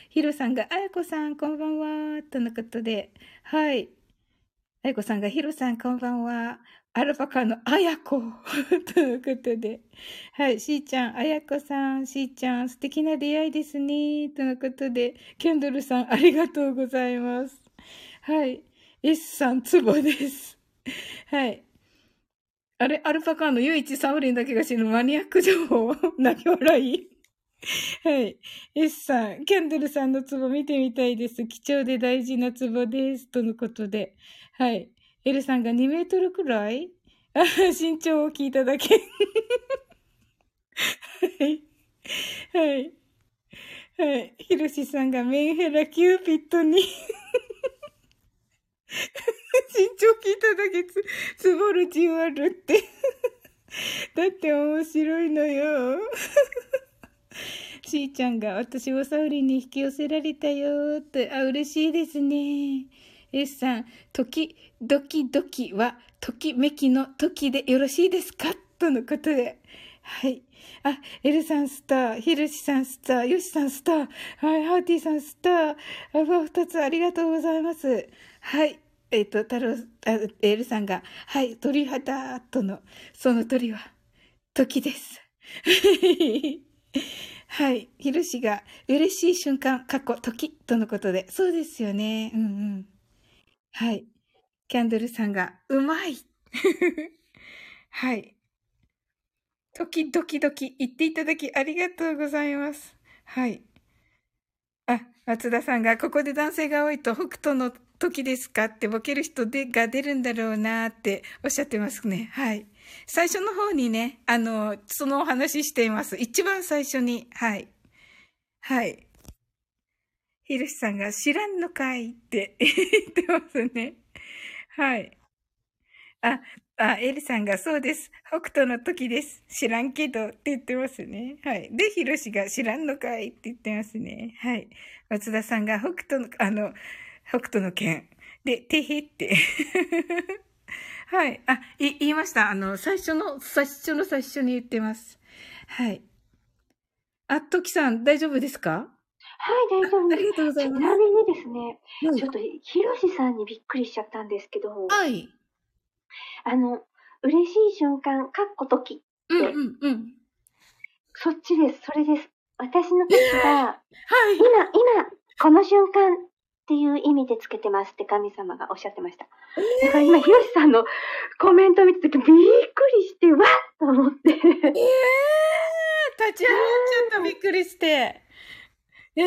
ひろさんが、あやこさん、こんばんは。とのことで。はい。あやこさんが、ひろさん、こんばんは。アルパカのあやこ。とのことで。はい。しーちゃん、あやこさん、しーちゃん、素敵な出会いですね。とのことで。キャンドルさん、ありがとうございます。はい。S さん、ツボです。はい。あれ、アルパカの唯一サオリンだけが知るマニアック情報、泣き笑い。はい。S さん、キャンドルさんのツボ見てみたいです。貴重で大事なツボです。とのことで。はい。L さんが2メートルくらい？あ 身長を聞いただけ。はい。はい。はい。ひろしさんがメンヘラキューピットに 身長聞いただけつ、つぼるじわるって。だって面白いのよ。しーちゃんが私をサウリンに引き寄せられたよって、あ、嬉しいですね。S さん、時、ドキドキは、ときめきの時でよろしいですか？とのことで。はい。あ、エルさんスター、ヒルシさんスター、ヨシさんスター、はい、ハーティーさんスター、あ、二つありがとうございます。はい。えっ、と、太郎、エルさんが、はい、鳥肌との、その鳥は、時です。はい。ひろしが、嬉しい瞬間、過去、時、とのことで。そうですよね。うんうん。はい。キャンドルさんが、うまい はい。時、ドキドキ、言っていただきありがとうございます。はい。あ、松田さんが、ここで男性が多いと北斗の時ですか？ってボケる人でが出るんだろうなっておっしゃってますね。はい。最初の方にね、あの、そのお話ししています。一番最初に。はい。はい。ひろしさんが知らんのかいって 言ってますね。はい。あ、あ、エリさんがそうです。北斗の時です。知らんけどって言ってますね。はい。で、ひろしが知らんのかいって言ってますね。はい。松田さんが北斗の、あの、北斗の剣。で、てへって。はい。あ、い、言いました。あの、最初の、最初の最初に言ってます。はい。あ、トキさん、大丈夫ですか？はい、大丈夫です。ありがとうございます。ちなみにですね、はいちょっと、ひろしさんにびっくりしちゃったんですけど、はい。あの、嬉しい瞬間、かっこ時、うんうんうん。そっちです、それです。私の時は、はい。今、今、この瞬間っていう意味でつけてますって神様がおっしゃってました。だから今、ひろしさんのコメントを見たとき、びっくりして、わっと思って。ええー、立ち上がっちゃった、びっくりして。ええ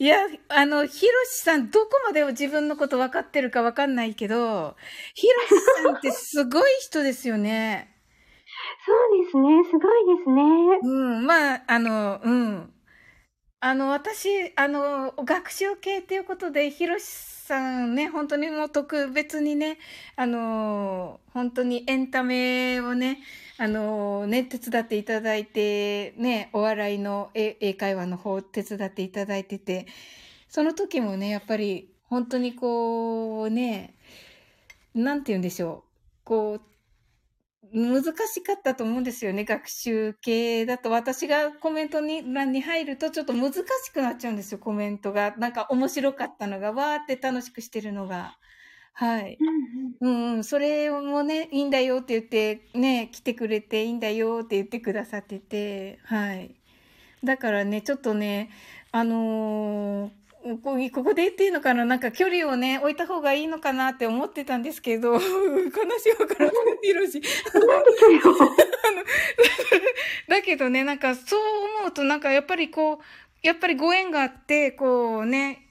いや、あの、ひろしさん、どこまで自分のこと分かってるか分かんないけど、ひろしさんってすごい人ですよね。そうですね、すごいですね。うん、まあ、あの、うん。あの、私、あの、学習系っていうことで、ひろしさんね、本当にもう特別にね、あの、本当にエンタメをね、あの、ね、手伝っていただいて、ね、お笑いの英会話の方を手伝っていただいてて、その時もね、やっぱり、本当にこう、ね、なんて言うんでしょう。こう、難しかったと思うんですよね。学習系だと私がコメントに欄に入るとちょっと難しくなっちゃうんですよ、コメントが。なんか面白かったのが、わーって楽しくしてるのが。はい。うんうん。それもね、いいんだよって言って、ね、来てくれていいんだよって言ってくださってて、はい。だからね、ちょっとね、あのーこここで言っていいのかななんか距離をね、置いた方がいいのかなって思ってたんですけど、悲しいわからない、ひろし。だけどね、なんかそう思うとなんかやっぱりこう、やっぱりご縁があって、こうね、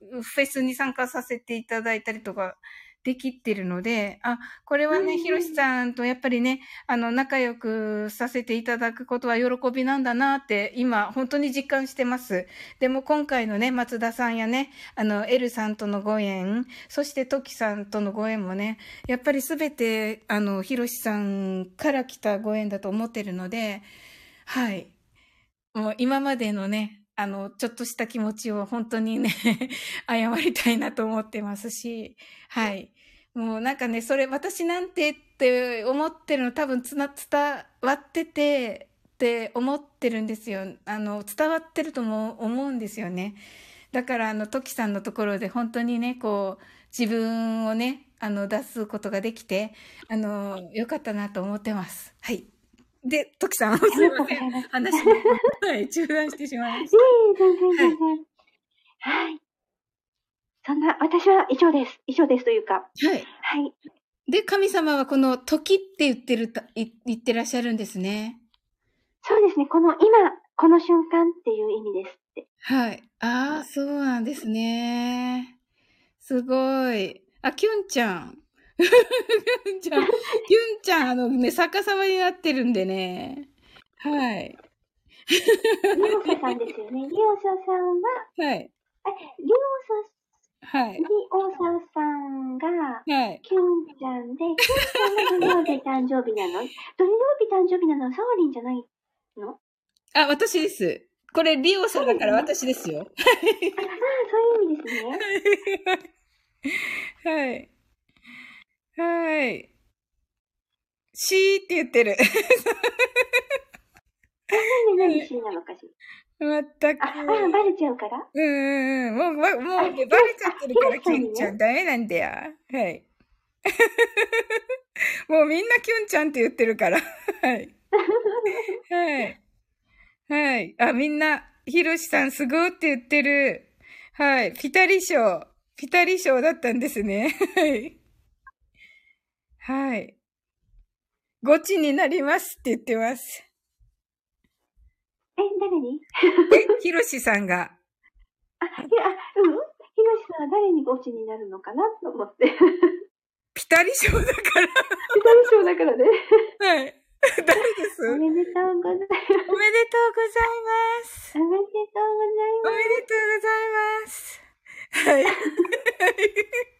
フェスに参加させていただいたりとかできてるので、あ、これはね、ひろしさんとやっぱりね、あの、仲良くさせていただくことは喜びなんだなって、今、本当に実感してます。でも今回のね、松田さんやね、あの、エルさんとのご縁、そしてトキさんとのご縁もね、やっぱりすべて、あの、ひろしさんから来たご縁だと思ってるので、はい。もう今までのね、あの、ちょっとした気持ちを本当にね、謝りたいなと思ってますし、はい。もうなんかね、それ私なんてって思ってるの多分つな、伝わっててって思ってるんですよ。あの、伝わってるとも思うんですよね。だからあの、トキさんのところで本当にね、こう、自分をね、あの、出すことができて、あの、よかったなと思ってます。はい。で、トキさん、すいません。話を、はい、中断してしまいましいえい。はい。そんな、私は以上です。以上ですというか。た。はい。はい。で、神様はこの時って言ってる言ってらっしゃるんですね。そうですね。この今、この瞬間っていう意味ですって。はい。ああ、そうなんですね。すごい。あ、キュンちゃん。キュンちゃん、キュンちゃん、あのね、逆さまになってるんでね。はい。リオサさんですよね。リオサさんは、はい。え、リオサ、はいリ。オサさんが、はい。キュンちゃんで、キュンちゃんが 土曜日誕生日なの？土曜日誕生日なの？はサオリンじゃないの？あ、私です。これ、リオさんだから私ですよ。ああ、そういう意味ですね。はい。はい。しーって言ってる。なんで何 C なのかしら？うまったく。あ、あ、バレちゃうから？うんうんうん。もう、まもう、あね、バレちゃってるから、キュンちゃん。ダメなんだよ。はい。もうみんなキュンちゃんって言ってるから。はい。はい。はい。あ、みんな、ひろしさんすごいって言ってる。はい。ピタリ賞。ピタリ賞だったんですね。はい。はい。ゴチになりますって言ってます。え、誰に？え、ひろしさんが。あ、いや、あうん？ひろしさんは誰にゴチになるのかなと思って。ピタリ賞だから。ピタリ賞だからね。はい。誰です？おめでとうございます。おめでとうございます。おめでとうございおめでとうございます。はい。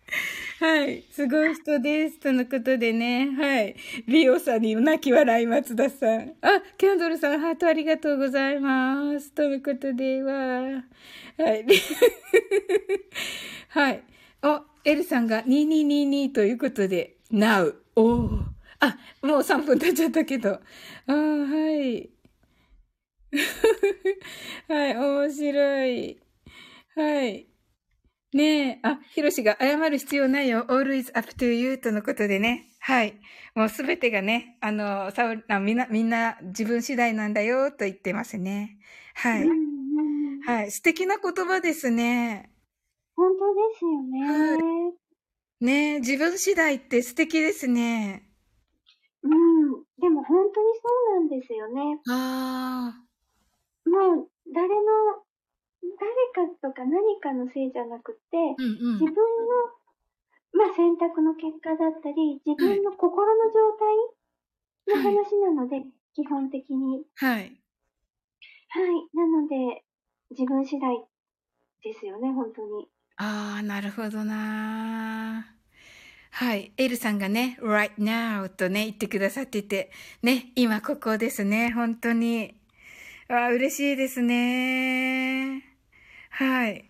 はい。すごい人です。とのことでね。はい。リオさんに泣き笑い松田さん。あ、キャンドルさん、ハートありがとうございます。とのことでは。はい。はい。お、エルさんが2222ということで、Now。おー。あ、もう3分経っちゃったけど。あ、はい。はい、面白い。はい。ねえ、あ、ヒロシが謝る必要ないよ。always up to you とのことでね。はい。もうすべてがね、あの、さおあみんな、みんな自分次第なんだよと言ってますね。はい。はい。素敵な言葉ですね。本当ですよね。ねえ、自分次第って素敵ですね。うん。でも本当にそうなんですよね。あもう、誰の、誰かとか何かのせいじゃなくて、あ。うんうん自分。の、まあ、選択の結果だったり、自分の心の状態の話なので、基本的に。はい。はい。なので、自分次第ですよね、本当に。ああ、なるほどなはい。エルさんがね、right now とね、言ってくださってて、ね、今ここですね、本当に。ああ、嬉しいですね。はい。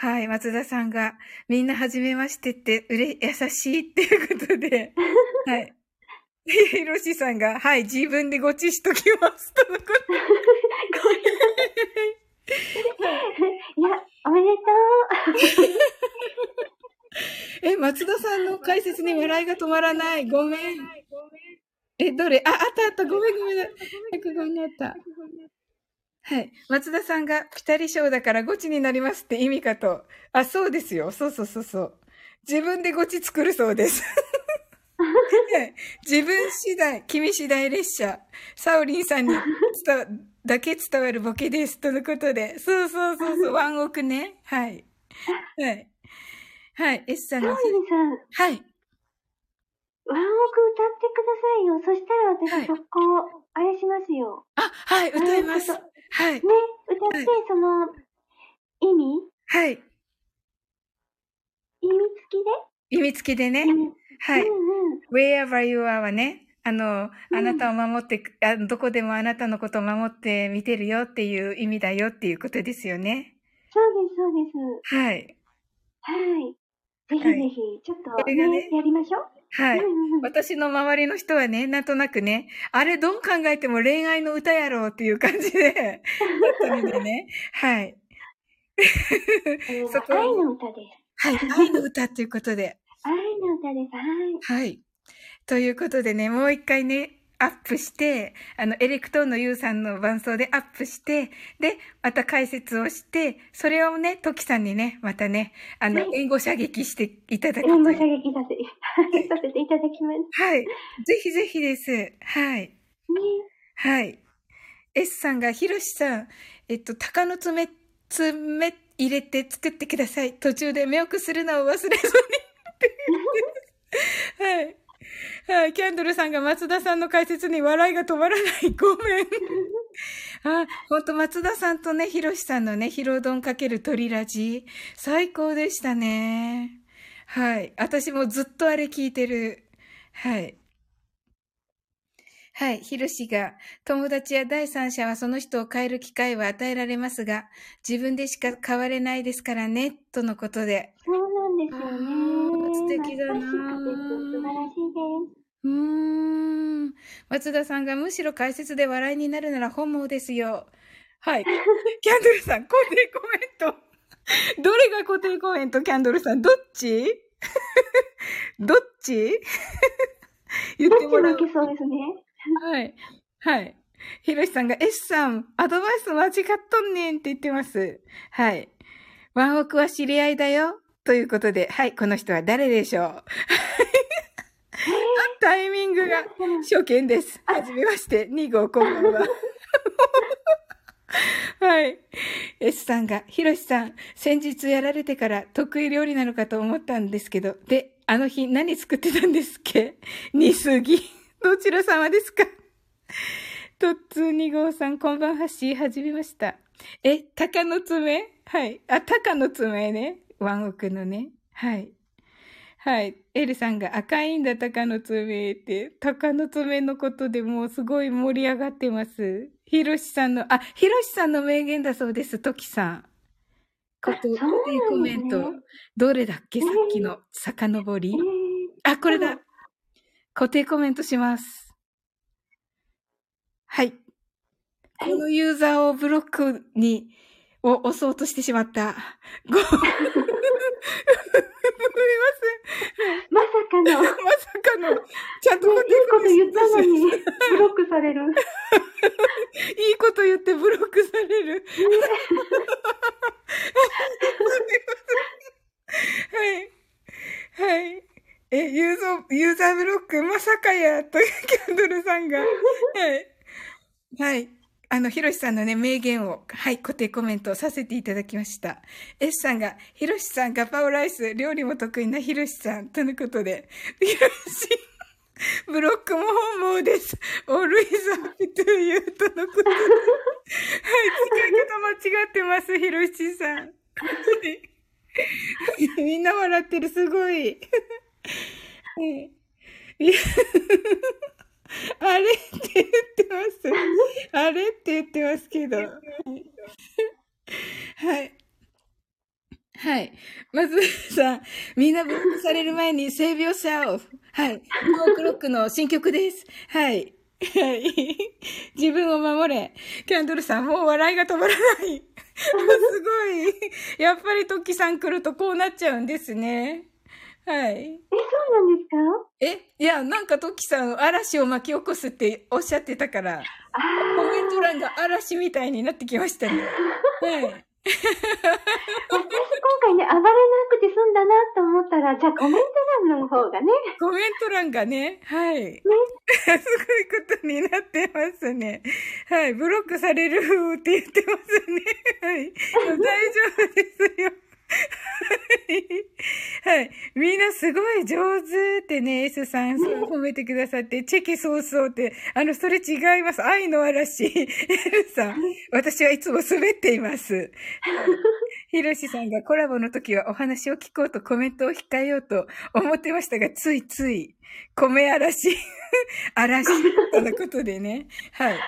はい。松田さんが、みんなはじめましてって、うれ、優しいっていうことで、はい。ひろしさんが、はい、自分でごちしときます。とのこといや、おめでとう。え、松田さんの解説に笑いが止まらない。ごめん。え、どれ？あ、あったあった。ごめんごめん。落語になった。はい。松田さんがピタリ賞だからゴチになりますって意味かと。あ、そうですよ。そうそうそうそう。自分でゴチ作るそうです。はい自分次第、君次第列車。サオリンさんに伝わ、だけ伝わるボケです。とのことで。そうそうそうそう。ワンオクね。はい。はい。はい。S さんがサオ、リンさん、はい。ワンオク歌ってくださいよ。そしたら私速攻、あれしますよ。あ、はい、歌います。うんはい。ね、歌って、その、意味？はい。意味付きで？意味付きでね。うんはい。うんうん。wherever you are はね、あの、うんあなたを守って、あどこでもあなたのことを守って見てるよっていう意味だよっていうことですよね。そうです、そうです。はい。はい。ぜひはいぜひ、ちょっとねね、やりましょう。はい。私の周りの人はね、なんとなくね、あれどう考えても恋愛の歌やろうっていう感じで、だったのでね、はい。そこは愛の歌です。はい。愛の歌ということで、愛の歌です。はい。はい。ということでね、もう一回ね、アップして、あの、エレクトーンのユウさんの伴奏でアップして、で、また解説をして、それをね、トキさんにね、またね、あの、はい援護射撃していただく援護射。撃させ、させていただきます。はい。ぜひぜひです。はい。ね。はい。S さんが、ひろしさん、えっと、鷹の爪、爪入れて作ってください。途中で目をくするのを忘れずに。はい。はい。キャンドルさんが松田さんの解説に笑いが止まらない。ごめん。あ、ほんと松田さんとね、ひろしさんのね、ヒロドンかける鳥ラジ。最高でしたね。はい。私もずっとあれ聞いてる。はい。はい。ひろしが、友達や第三者はその人を変える機会は与えられますが、自分でしか変われないですからね、とのことで。そうなんですよあね。ー素敵だな素晴らしいです。うーん。松田さんがむしろ解説で笑いになるなら本望ですよ。はい。キャンドルさん、固定コメント。どれが固定コメント、キャンドルさんどっち？どっち？言ってもらう。どっちそうですね。はい。はい。ひろしさんが S さん、アドバイス間違っとんねんって言ってます。はい。ワンオクは知り合いだよ。ということで、はい、この人は誰でしょう？タイミングが初見です。はじめまして、2号こんばんは。はい。S さんが、ひろしさん、先日やられてから得意料理なのかと思ったんですけど、で、あの日何作ってたんですっけ？煮すぎ。どちら様ですか？とっつー2号さん、こんばんはし、はじめました。え、鷹の爪？はい。あ、鷹の爪ね。ワンオクのね。はい。はい。エルさんが赤いんだ、鷹の爪って。鷹の爪のことでもうすごい盛り上がってます。ひろしさんの、あ、ひろしさんの名言だそうです、トキさん。こと、そうなんですねコメント。どれだっけ？さっきの遡りえ。ーあ、これだ。固定コメントします。はい。このユーザーをブロックに、を押そうとしてしまった。ご、ごめんまさかの、いいい。まさかの、ちゃんと固定こと言ったのに、ブロックされる。いいこと言ってブロックされる。はい。はい。え、ユーザー、ユーザーブロック、まさかや、と、キャンドルさんが。はい。はい。あの、ひろしさんのね、名言を、はい、固定コメントさせていただきました。S さんが、ひろしさん、ガパオライス、料理も得意なひろしさん、とのことで、ひろし、ブロックも本望です。always happy to you とのことで。はい、使い方間違ってます、ひろしさん。みんな笑ってる、すごい。ねいや あれって言ってます。あれって言ってますけど。はい。はい。まずさん、みんなブロックされる前に Save yourself。はい。ノークロックの新曲です。はい。はい。自分を守れ。キャンドルさん、もう笑いが止まらない。すごい。やっぱりトッキさん来るとこうなっちゃうんですね。はい。え、そうなんですか？えいや、なんかトッキさん、嵐を巻き起こすっておっしゃってたから、あコメント欄が嵐みたいになってきましたね。はい。あ、私今回ね、暴れなくて済んだなと思ったら、じゃあコメント欄の方がね、コメント欄がね、はい。すごいことになってますね。はい。ブロックされるって言ってますね。はい。大丈夫ですよ。はい。はい。みんなすごい上手ってね、S さん、そう褒めてくださって、チェキそうそうって、あの、それ違います。愛の嵐。L さん、私はいつも滑っています。ひろしさんがコラボの時はお話を聞こうとコメントを控えようと思ってましたが、ついつい、米嵐、嵐、とのことでね。はい。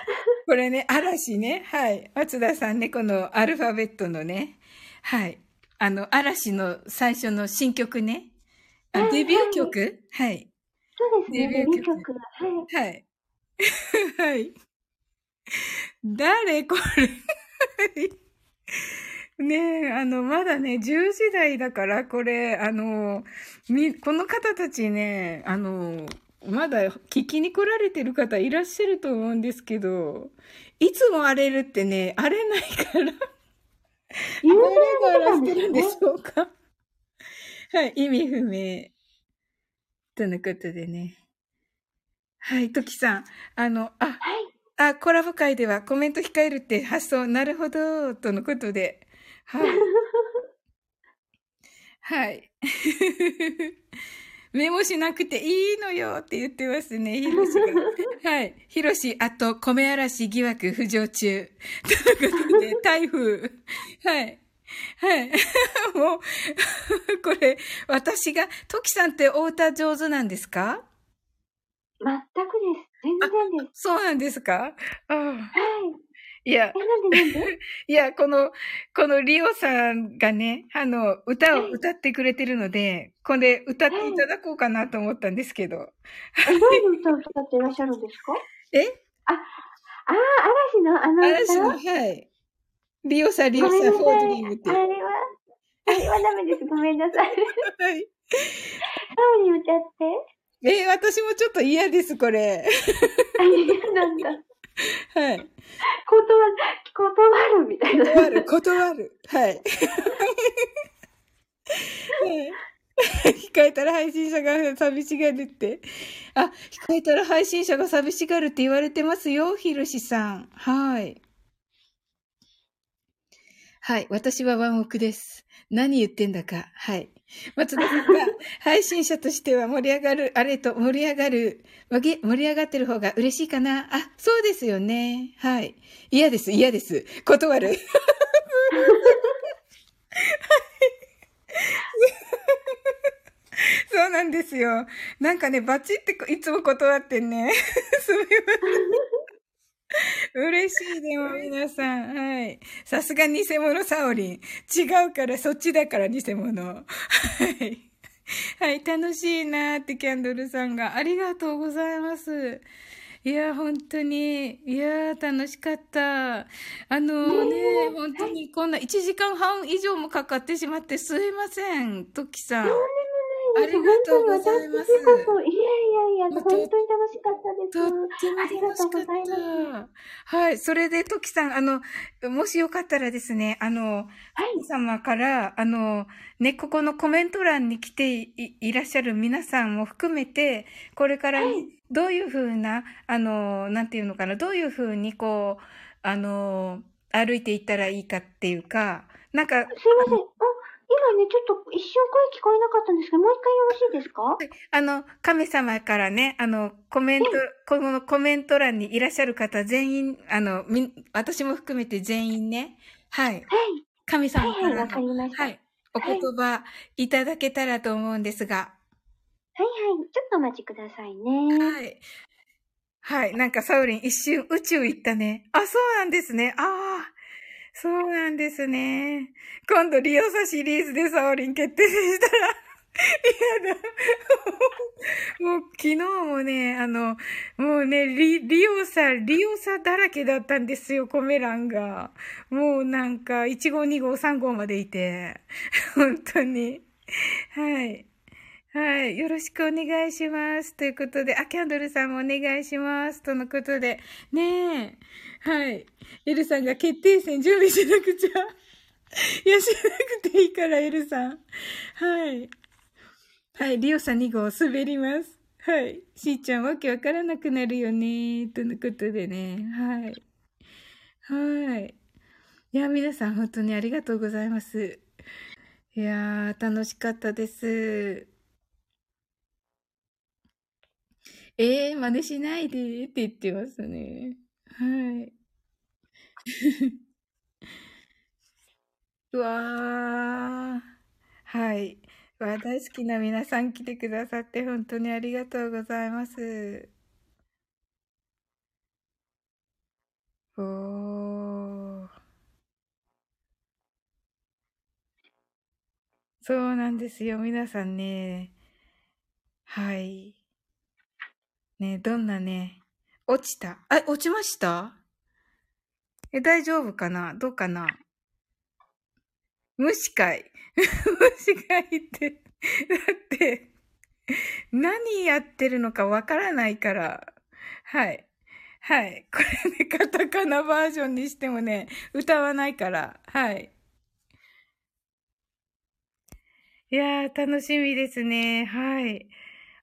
これね、嵐ね。はい。松田さんね、このアルファベットのね。はい。あの、嵐の最初の新曲ね。あはいデビュー曲？はい。そうですね、デビュー曲デビュー曲。はい。はい。はい。誰？これねえ、あの、まだね、10時台だから、これ、あの、み、この方たちね、あの、まだ聞きに来られてる方いらっしゃると思うんですけど、いつも荒れるってね、荒れないから、有誰がらしてるんでし。ょうか？はい、意味不明。とのことでね。はい、トキさん。あの、あ、はい。あ、コラボ会ではコメント控えるって発想、なるほど、とのことで。はい。はい。メモしなくていいのよって言ってますね、ヒロシが。はい。ヒロシ、あと、米嵐疑惑浮上中。ということで、台風。はい。はい。もう、これ、私が、トキさんってお歌上手なんですか？全くです。全然です。そうなんですか？はい。いや いや、この、このリオさんがね、あの、歌を歌ってくれてるので、これ歌っていただこうかなと思ったんですけど。え、どういう歌を歌っていらっしゃるんですか？え？ああ、嵐のあの歌？嵐の、はい。リオさん、リオさん。フォードリームって。はあれは、あれはダメです。ごめんなさい。い。青に歌って？えー私もちょっと嫌です、これ。あ、嫌なんだ。はい。断る、断るみたいな。断る、断る。はい。はい控えたら配信者が寂しがるって。あ、控えたら配信者が寂しがるって言われてますよ、ひろしさん。はい。はい。私はワンオクです。何言ってんだか。はい。松田さんが配信者としては盛り上がる、あれと盛り上がる、盛り盛り上がってる方が嬉しいかな。あ、そうですよね。はい。嫌です、嫌です。断る。そうなんですよ。なんかね、バチってこいつも断ってんね。すみません。嬉しいでも皆さん。はい。さすが偽物サオリン。違うから、そっちだから偽物。はい。はい、楽しいなーってキャンドルさんが。ありがとうございます。いや、本当に。いや、楽しかった。あのね、本当にこんな1時間半以上もかかってしまってすいません、トキさん。ありがとうございますいやいやいや、まあ本当に楽しかったです。とってもありがとうございまった。はい。それで、トキさん、あの、もしよかったらですね、あの、はい神様から、あの、ね、ここのコメント欄に来ていいらっしゃる皆さんも含めて、これからはいどういうふうな、あの、なんていうのかな、どういうふうにこう、あの、歩いていったらいいかっていうか、なんか、すいません。あ、今ね、ちょっと一瞬声聞こえなかったんですけど、もう一回よろしいですか？あの、神様からね、あの、コメント、このコメント欄にいらっしゃる方全員、あの、み、私も含めて全員ね、はい。はい。神様はいはい、からわかりの、ました。ははい、い。お言葉いただけたらと思うんですが、はい、ちょっとお待ちくださいね。はい。はい。なんかサウリン一瞬宇宙行ったね。あ、そうなんですね。ああ。そうなんですね。今度リオサシリーズでサオリン決定したら、嫌だ。もう昨日もね、あの、もうね、リ、リオサ、リオサだらけだったんですよ、コメ欄が。もうなんか、1号、2号、3号までいて。本当に。はい。はい。よろしくお願いします。ということで、あ、キャンドルさんもお願いします。とのことで、ねえ。はい。エルさんが決定戦準備しなくちゃ。いや、しなくていいから、エルさん。はい。はい。リオさん2号滑ります。はい。しーちゃんわけわからなくなるよね。とのことでね。はい。はい。いや、皆さん本当にありがとうございます。いやー、楽しかったです。えー、真似しないでって言ってますね。はい。うわー。はい。わ大好きな皆さん来てくださって本当にありがとうございます。おー。そうなんですよ。皆さんね。はい。ね、どんなね、落ちた？あ、落ちました？え、大丈夫かな？どうかな？虫かい。虫がいて。だって、何やってるのかわからないから。はい。はい。これね、カタカナバージョンにしてもね、歌わないから。はい。いやー、楽しみですね。はい。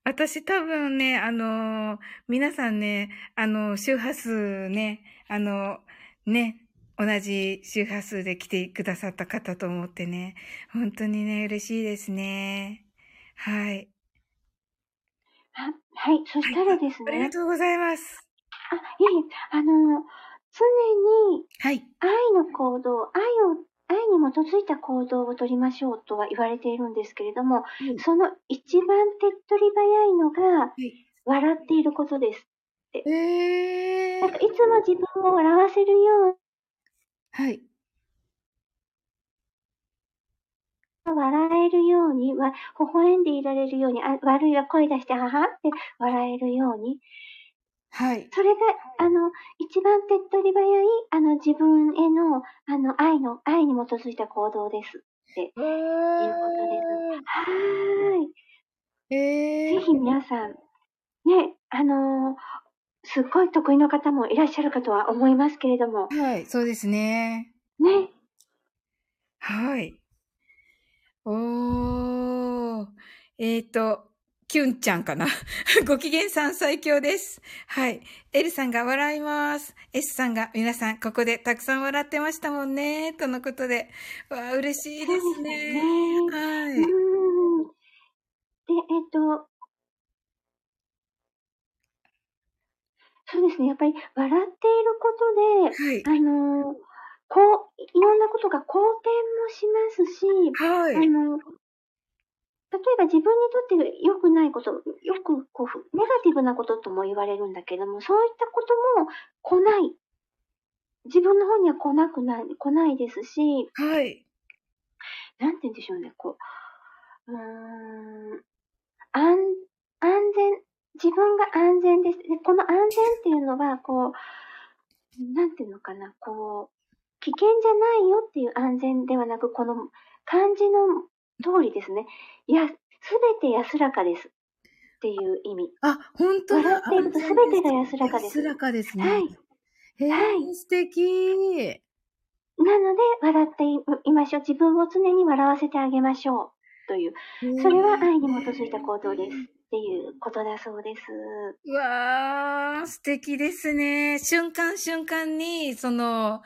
私多分ね、あのー皆さんね、あの、周波数ね、あの、ね、同じ周波数で来てくださった方と思ってね、本当にね、嬉しいですね。はい。ははい、そしたらですありがね。とうございます。あ、いえいえ、あの、常にはい。愛の行動、愛を、愛に基づいた行動を取りましょうとは言われているんですけれども、はいその一番手っ取り早いのが、い笑っていることです。えーなんかいつも自分を笑わせるよはい。笑えるように、わ、微笑んでいられるように、あ悪いは声出して、ははって笑えるように。はい。それが、あの、一番手っ取り早い、あの、自分への、あの、愛の、愛に基づいた行動です。っていうことです。はーい。えー、ぜひ皆さん、ね、あのーすっごい得意の方もいらっしゃるかとは思いますけれども、はい、そうですね。ね、はい。おー。えっ、ー、と、キュンちゃんかな ご機嫌さん最強です。はい。エルさんが笑います。S さんが皆さんここでたくさん笑ってましたもんね。とのことで。わあ、嬉しいですね。ねはい。で、えっと、そうですね、やっぱり笑っていることで、はい。あのーこう、いろんなことが好転もしますし、はい。あの、例えば自分にとって良くないこと、よくこう、ネガティブなこととも言われるんだけども、そういったことも来ない。自分の方には来なくない、来ないですし、はい。なんて言うんでしょうね、こう、うーん、安、安全、自分が安全です。でこの安全っていうのは、こう、なんていうのかな、こう、危険じゃないよっていう安全ではなく、この漢字の通りですね。いや、すべて安らかです。っていう意味。あ、本当だ。笑っていると全てが安らかです安らかですね。はい。へえ、はい素敵。なので、笑っていましょう。自分を常に笑わせてあげましょう。という。それは愛に基づいた行動です。っていうことだそうです。うわー、素敵ですね。瞬間瞬間に、その、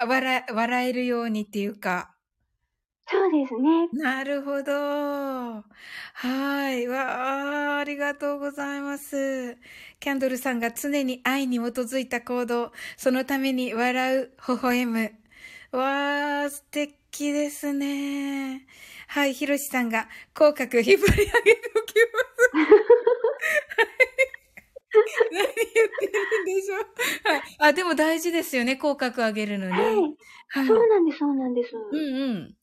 笑、笑えるようにっていうか。そうですね。なるほど。はい。わあ、ありがとうございます。キャンドルさんが常に愛に基づいた行動、そのために笑う、微笑む。わあ、素敵ですね。はい、ひろしさんが口角引っ張り上げておきます。何言ってるんでしょう。はい。あ、でも大事ですよね、口角上げるのね。はい。はい。そうなんです、そうなんです。うんうん。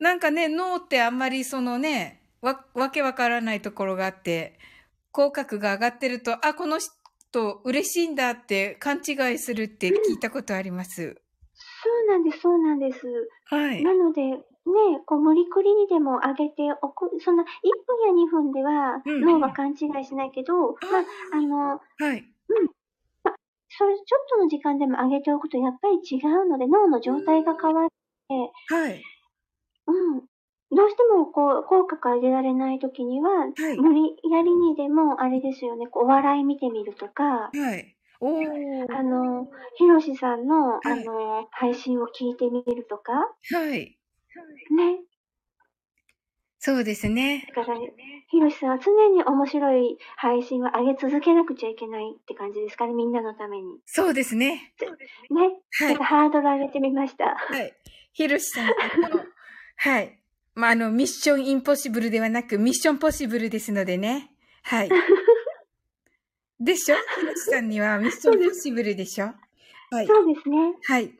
なんかね、脳ってあんまりそのね、わ、わけわからないところがあって、口角が上がってると、あ、この人嬉しいんだって勘違いするって聞いたことあります。そうなんです、そうなんです。はい。なので、ね、こう無理くりにでも上げておく、そんな1分や2分ではうん脳は勘違いしないけど、まあ、あの、はい。それちょっとの時間でも上げておくとやっぱり違うので脳の状態が変わって、はい。うん。どうしてもこう、口角上げられないときには、はい。無理やりにでも、あれですよね、こうお笑い見てみるとか、はい。おー。あの、ひろしさんの、はいあの、配信を聞いてみるとか、はい。ね。そうですね。だから、ひろしさんは常に面白い配信を上げ続けなくちゃいけないって感じですかね、みんなのために。そうですね。ね。はいちょっと。ハードル上げてみました。はい。ひろしさんはい。まあ、あの、ミッションインポッシブルではなく、ミッションポッシブルですのでね。はい。でしょ？ひろしさんにはミッションポッシブルでしょ？はい。そうですね。はい。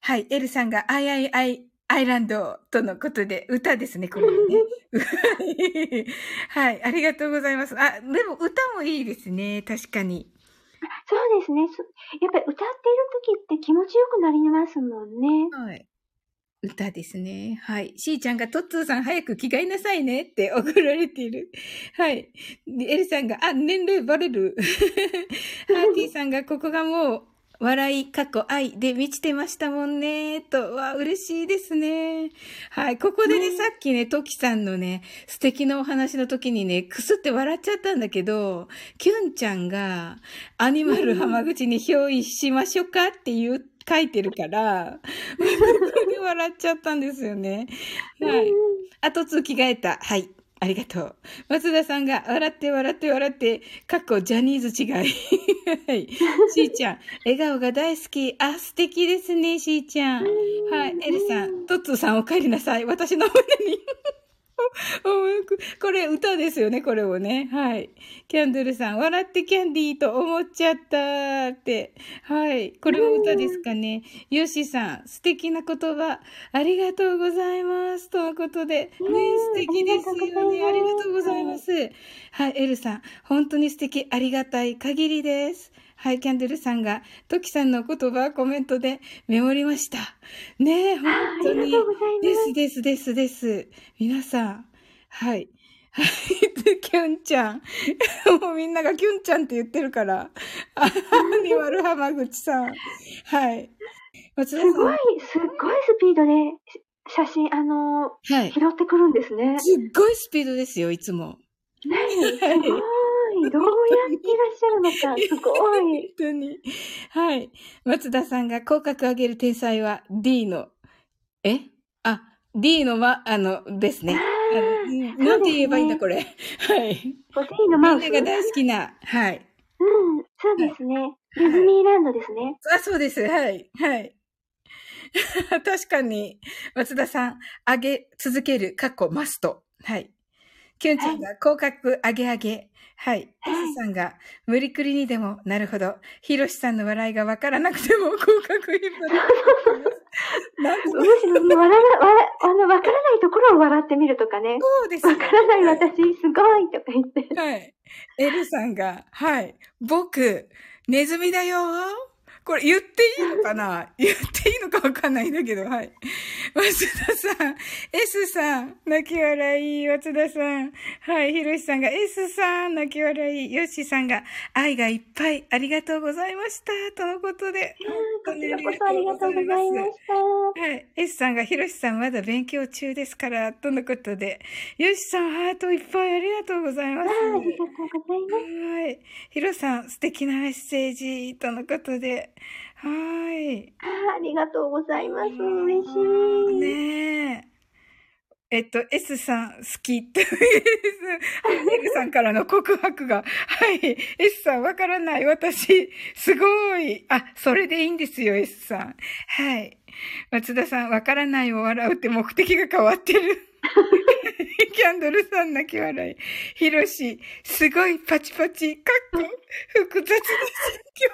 はい。エルさんが、アイアイアイ、アイランドとのことで、歌ですね、これはね。はい。ありがとうございます。あ、でも歌もいいですね。確かに。そうですね。そやっぱり歌っている時って気持ちよくなりますもんね。はい。歌ですね。はい。しーちゃんが、トッツーさん早く着替えなさいねって 怒られている。はい。でエルさんが、あ、年齢バレる。ハーティーさんが、ここがもう、笑い、過去、愛で満ちてましたもんね。と、わ、嬉しいですね。はい。ここでね、ねさっきね、トキさんのね、素敵なお話の時にね、くすって笑っちゃったんだけど、キュンちゃんが、アニマル浜口に憑依しましょうかっていう、書いてるから、笑っちゃったんですよね。はい。あとつ着替えた。はい。ありがとう。松田さんが、笑って笑って笑って、かっこジャニーズ違い。はい。しーちゃん、笑顔が大好き。あ、素敵ですね、しーちゃん。はい。エルさん、トッツーさんお帰りなさい。私の胸に。これ歌ですよね、これもね。はい。キャンドルさん、笑ってキャンディーと思っちゃったって。はい。これも歌ですかね。ヨシさん、素敵な言葉、ありがとうございます。とのことで。ね、素敵ですよね。ありがとうございます。はい。エルさん、本当に素敵、ありがたい限りです。はい、キャンドルさんが、トキさんの言葉コメントでメモりました。ねえ、本当に。ですですですです。皆さん、はい。はい、キュンちゃん。もうみんながキュンちゃんって言ってるから。アニマル浜口さん。はい。すごい、すっごいスピードで写真、あのー、はい、拾ってくるんですね。すっごいスピードですよ、いつも。ねえ、すごい。い。どうやっていらっしゃるのか、すごい。本当に。はい。松田さんが口角上げる天才は D の、え？あ、D のま、あの、ですね。なんて言えばいいんだ、これ。はい。D のマウス。みんなが大好きな、はい。うん、そうですね。ディズニーランドですね。あ、そうです。はい。はい。確かに、松田さん、上げ続ける、過去マスト。はい。キュンちゃんが口角上げ上げ。はい。S さんが、無理くりにでも、なるほど。ひろしさんの笑いがわからなくても、口角引っ張る。なんむしろ、笑ら、笑、あの、わからないところを笑ってみるとかね。そうですわからない私、すごいとか言って。はい。エルさんが、はい。僕、ネズミだよこれ言っていいのかな？言っていいのかわかんないんだけど、はい。松田さん、S さん、泣き笑い、松田さん。はい、ひろしさんが S さん、泣き笑い、よしさんが愛がいっぱい、ありがとうございました。とのことで。こちらこそありがとうございました。はい。S さんがひろしさんまだ勉強中ですから、とのことで。よしさん、ハートいっぱいありがとうございます。ありがとうございます。はい。ひろさん、素敵なメッセージ、とのことで。はい。あありがとうございます。嬉しい。ねえ。えっと、S さん好きって、S、L さんからの告白が、はい、S さんわからない、私、すごい。あ、それでいいんですよ、S さん。はい。松田さん、わからないを笑うって目的が変わってる。キャンドルさん泣き笑い。ひろし、すごいパチパチ、かっこ、複雑な心境。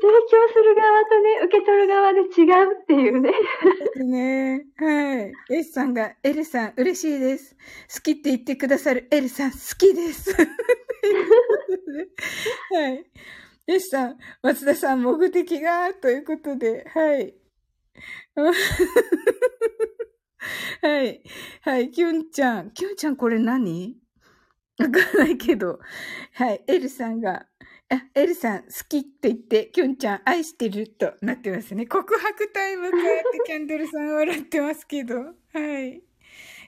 提供する側とね、受け取る側で違うっていうね。ねはい。S さんが、エルさん、嬉しいです。好きって言ってくださるエルさん、好きです。はい。S さん、松田さん、目的が、ということで、はい。はい。はい。キュンちゃん。キュンちゃんこれ何？わかんないけど。はい。エルさんが、あ、エルさん好きって言って、キュンちゃん愛してるとなってますね。告白タイムかって キャンドルさん笑ってますけど。はい。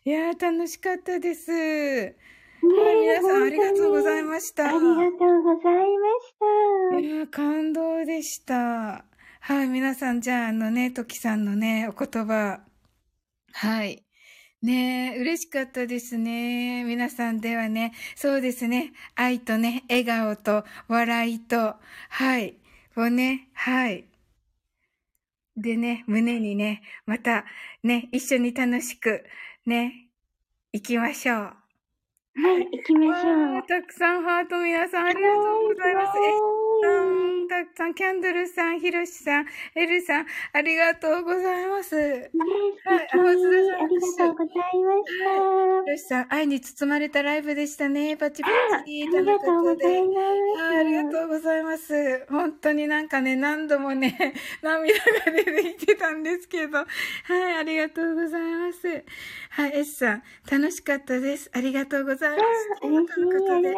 いやー、楽しかったです。ね皆さんありがとうございました。ありがとうございました。いや感動でした。はい、皆さん、じゃあ、あのね、トキさんのね、お言葉。はい。ねえ、嬉しかったですね。皆さんではね、そうですね、愛とね、笑顔と笑いと、はい、をね、はい。でね、胸にね、またね、一緒に楽しくね、行きましょう。はい、行きましょう。たくさんハート皆さんありがとうございます。さん、たくさん、キャンドルさん、ひろしさん、エルさん、ありがとうございます。ね、はい、あ、りがとうございました。ひろしさん、愛に包まれたライブでしたね。パチパチ。ありがとうございます。ありがとうございます。本当になんかね、何度もね、涙が出てきてたんですけど。はい、ありがとうございます。はい、エスさん、楽しかったです。ありがとうございます。ありがとうございま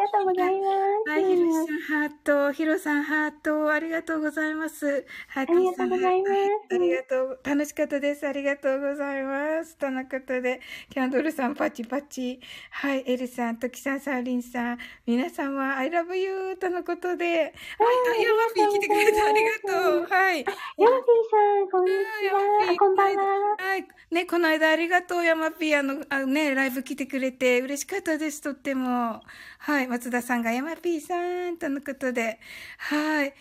す。はい、ひろしさん、ハート、ひろさん、ハート、ありがとうございます。ありがとうございます。ありがとう。楽しかったです。ありがとうございます。とのことで、キャンドルさん、パチパチ。はい、エルさん、トキさん、サーリンさん。皆さんは、I love you とのことで、はい、ヤマピー来てくれてありがとう。はい。ヤマピーさん、こんにちは。こんばんは。はい。ね、この間ありがとう、ヤマピー。あの、あのね、ライブ来てくれて嬉しかったです、とっても。はい、松田さんがヤマピーさんとのことで。はい。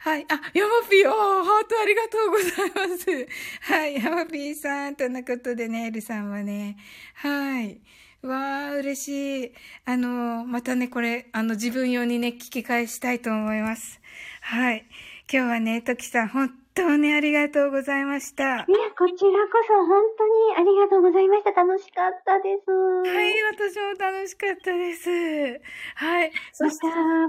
はい。あ、ヤマピー、おー、ハートありがとうございます。はい。ヤマピーさん、とのことでね、エルさんはね。はい。わー、嬉しい。あの、またね、これ、あの、自分用にね、聞き返したいと思います。はい。今日はね、トキさん、本当にありがとうございました。いや、こちらこそ本当にありがとうございました。楽しかったです。はい、私も楽しかったです。はい。そまして、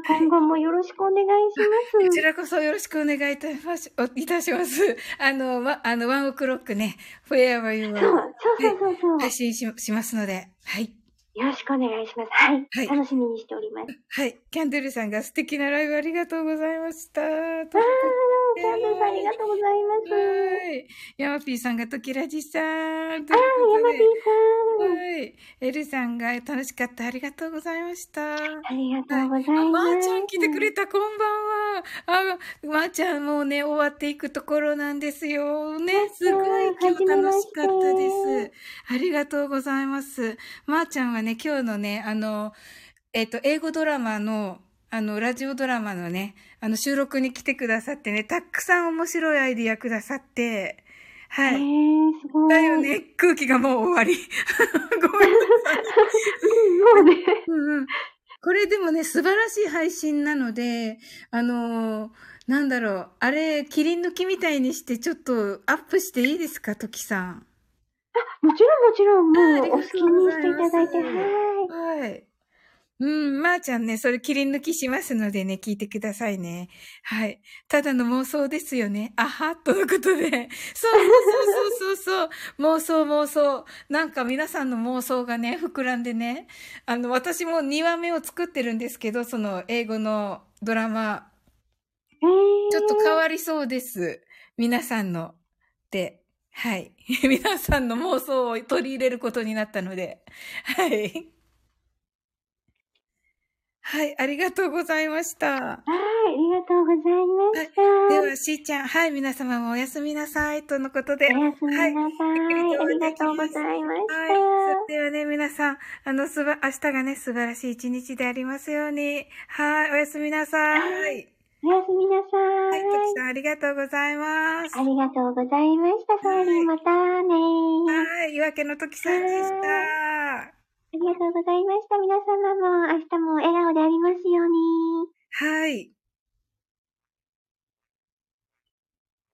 た、今後もよろしくお願いします。こちらこそよろしくお願いいたします。おいたします。あの、わ、あの、ワンオクロックね、フェアワユそう、をそうそうそうそう。配信ししますので、はい。よろしくお願いします。はい。はい楽しみにしております。はい。キャンドルさんが素敵なライブありがとうございました。あー、キャンドルさんありがとうございます。はい。ヤマピーさんがトキラジさん。あー、あー、ヤマピーさん。はい。エルさんが楽しかった。ありがとうございました。ありがとうございあ、ます。まーちゃん来てくれた、こんばんは。あ、まーちゃんもうね、終わっていくところなんですよ。ね、すごい今日楽しかったです。ありがとうございます。まーちゃんはね、今日のね、あの、えっ、と、英語ドラマの、あの、ラジオドラマのね、あの、収録に来てくださってね、たくさん面白いアイディアくださって、はえい。ー、すごい。だよね、空気がもう終わり。ごめんなさい。うん、もうね。うんうん。これでもね、素晴らしい配信なので、あのーなんだろう、あれ、切り抜きみたいにしてちょっとアップしていいですか、トキさん。もちろんもちろん、もうお好きにしていただいて、はい。はい。うん、まー、ちゃんね、それ切り抜きしますのでね、聞いてくださいね。はい。ただの妄想ですよね。あは、とのことで。そうそうそうそうそう。妄想妄想。なんか皆さんの妄想がね、膨らんでね。あの、私も2話目を作ってるんですけど、その英語のドラマ。えー、ちょっと変わりそうです。皆さんの。で、はい。皆さんの妄想を取り入れることになったので。はい。はい、ありがとうございました。はい、ありがとうございました。では、しーちゃん、はい、皆様もおやすみなさい、とのことで。おやすみなさい。はいありがとうございました。はい。それではね、皆さん、あの、すば、明日がね、素晴らしい一日でありますように。はい、おやすみなさい。はい、おやすみなさい。ときさん、ありがとうございます。ありがとうございました。ソーリーまたねはい、岩家のときさんでした。ありがとうございました。皆様も明日も笑顔でありますように。はい。